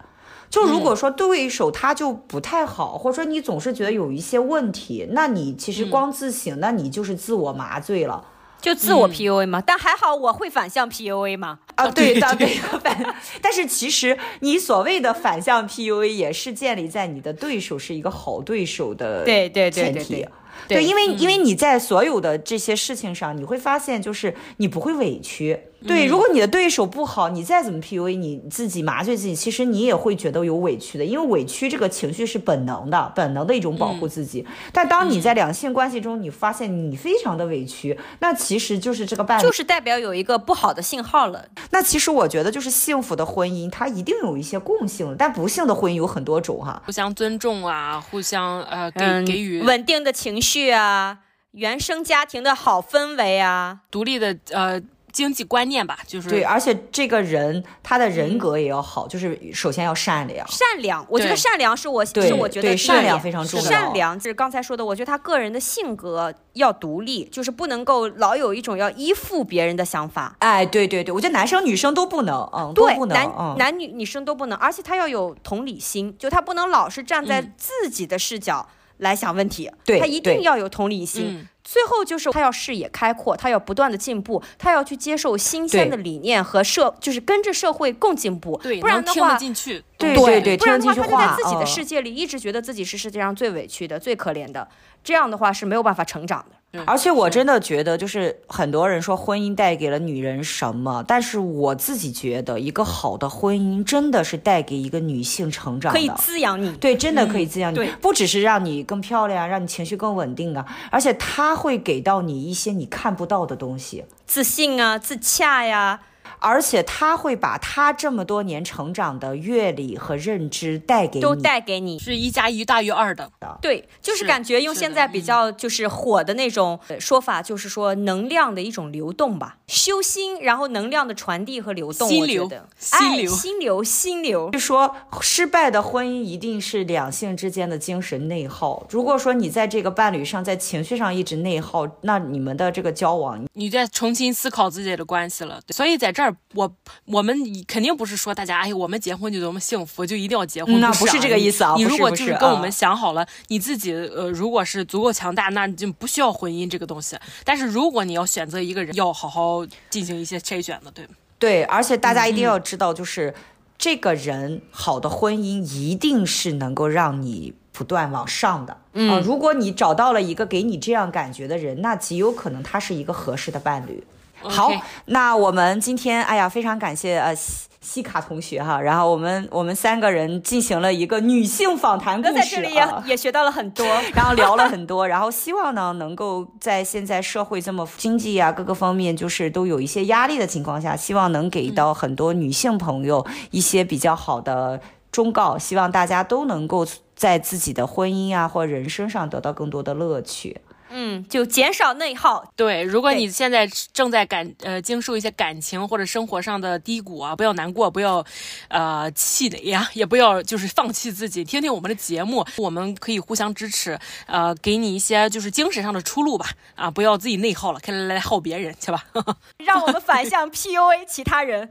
就如果说对手他就不太好，嗯、或者说你总是觉得有一些问题，那你其实光自省，嗯、那你就是自我麻醉了，就自我 PUA 嘛。嗯、但还好我会反向 PUA 嘛。啊，对的，对的，反。但是其实你所谓的反向 PUA 也是建立在你的对手是一个好对手的对对对对对。因为、嗯、因为你在所有的这些事情上，你会发现就是你不会委屈。对，嗯、如果你的对手不好，你再怎么 PUA 你自己麻醉自己，其实你也会觉得有委屈的，因为委屈这个情绪是本能的，本能的一种保护自己。嗯、但当你在两性关系中，你发现你非常的委屈，嗯、那其实就是这个伴侣就是代表有一个不好的信号了。那其实我觉得，就是幸福的婚姻，它一定有一些共性，但不幸的婚姻有很多种哈，互相尊重啊，互相呃给、嗯、给予稳定的情绪啊，原生家庭的好氛围啊，独立的呃。经济观念吧，就是对，而且这个人他的人格也要好，嗯、就是首先要善良。善良，我觉得善良是我对是我觉得善良非常重要。善良就是刚才说的，我觉得他个人的性格要独立，就是不能够老有一种要依附别人的想法。哎，对对对，我觉得男生女生都不能，嗯，对，不能，男、嗯、男女女生都不能，而且他要有同理心，就他不能老是站在自己的视角来想问题，他一定要有同理心。最后就是他要视野开阔，他要不断的进步，他要去接受新鲜的理念和社，就是跟着社会共进步。对，不然的话，进去。对对对，不然的话，他就在自己的哦世界里一直觉得自己是世界上最委屈的、最可怜的，这样的话是没有办法成长的。而且我真的觉得，就是很多人说婚姻带给了女人什么，但是我自己觉得，一个好的婚姻真的是带给一个女性成长的，可以滋养你。对，真的可以滋养你，对，不只是让你更漂亮，让你情绪更稳定啊，而且它会给到你一些你看不到的东西，自信啊，自洽呀。而且他会把他这么多年成长的阅历和认知带给你，都带给你，是一加一大于二的。对，就是感觉用现在比较就是火的那种说法，就是说能量的一种流动吧，修心，然后能量的传递和流动。心流，我觉得心流，哎，心流，心流。就说失败的婚姻一定是两性之间的精神内耗。如果说你在这个伴侣上，在情绪上一直内耗，那你们的这个交往，你在重新思考自己的关系了。所以在这儿。我我们肯定不是说大家哎，我们结婚就多么幸福，就一定要结婚。那不是这个意思啊！你如果就是跟我们想好了，啊、你自己呃，如果是足够强大，那你就不需要婚姻这个东西。但是如果你要选择一个人，要好好进行一些筛选的，对对，而且大家一定要知道，就是、嗯、这个人好的婚姻一定是能够让你不断往上的。嗯、呃，如果你找到了一个给你这样感觉的人，那极有可能他是一个合适的伴侣。好那我们今天，哎呀，非常感谢呃西西卡同学哈，然后我们我们三个人进行了一个女性访谈故事，在这里也、啊、也学到了很多，然后聊了很多，然后希望呢能够在现在社会这么经济啊各个方面就是都有一些压力的情况下，希望能给到很多女性朋友一些比较好的忠告，希望大家都能够在自己的婚姻啊或人生上得到更多的乐趣。嗯，就减少内耗。对，如果你现在正在感呃经受一些感情或者生活上的低谷啊，不要难过，不要呃气馁呀，也不要就是放弃自己。听听我们的节目，我们可以互相支持，呃，给你一些就是精神上的出路吧。啊，不要自己内耗了，看来来耗别人去吧。让我们反向 PUA 其他人。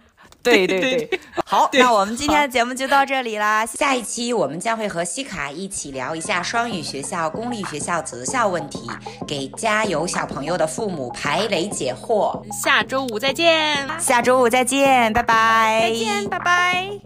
对对对 好那我们今天的节目就到这里啦。下一期我们将会和西卡一起聊一下双语学校公立学校择校问题给家有小朋友的父母排雷解惑。下周五再见。下周五再见拜拜。再见拜拜。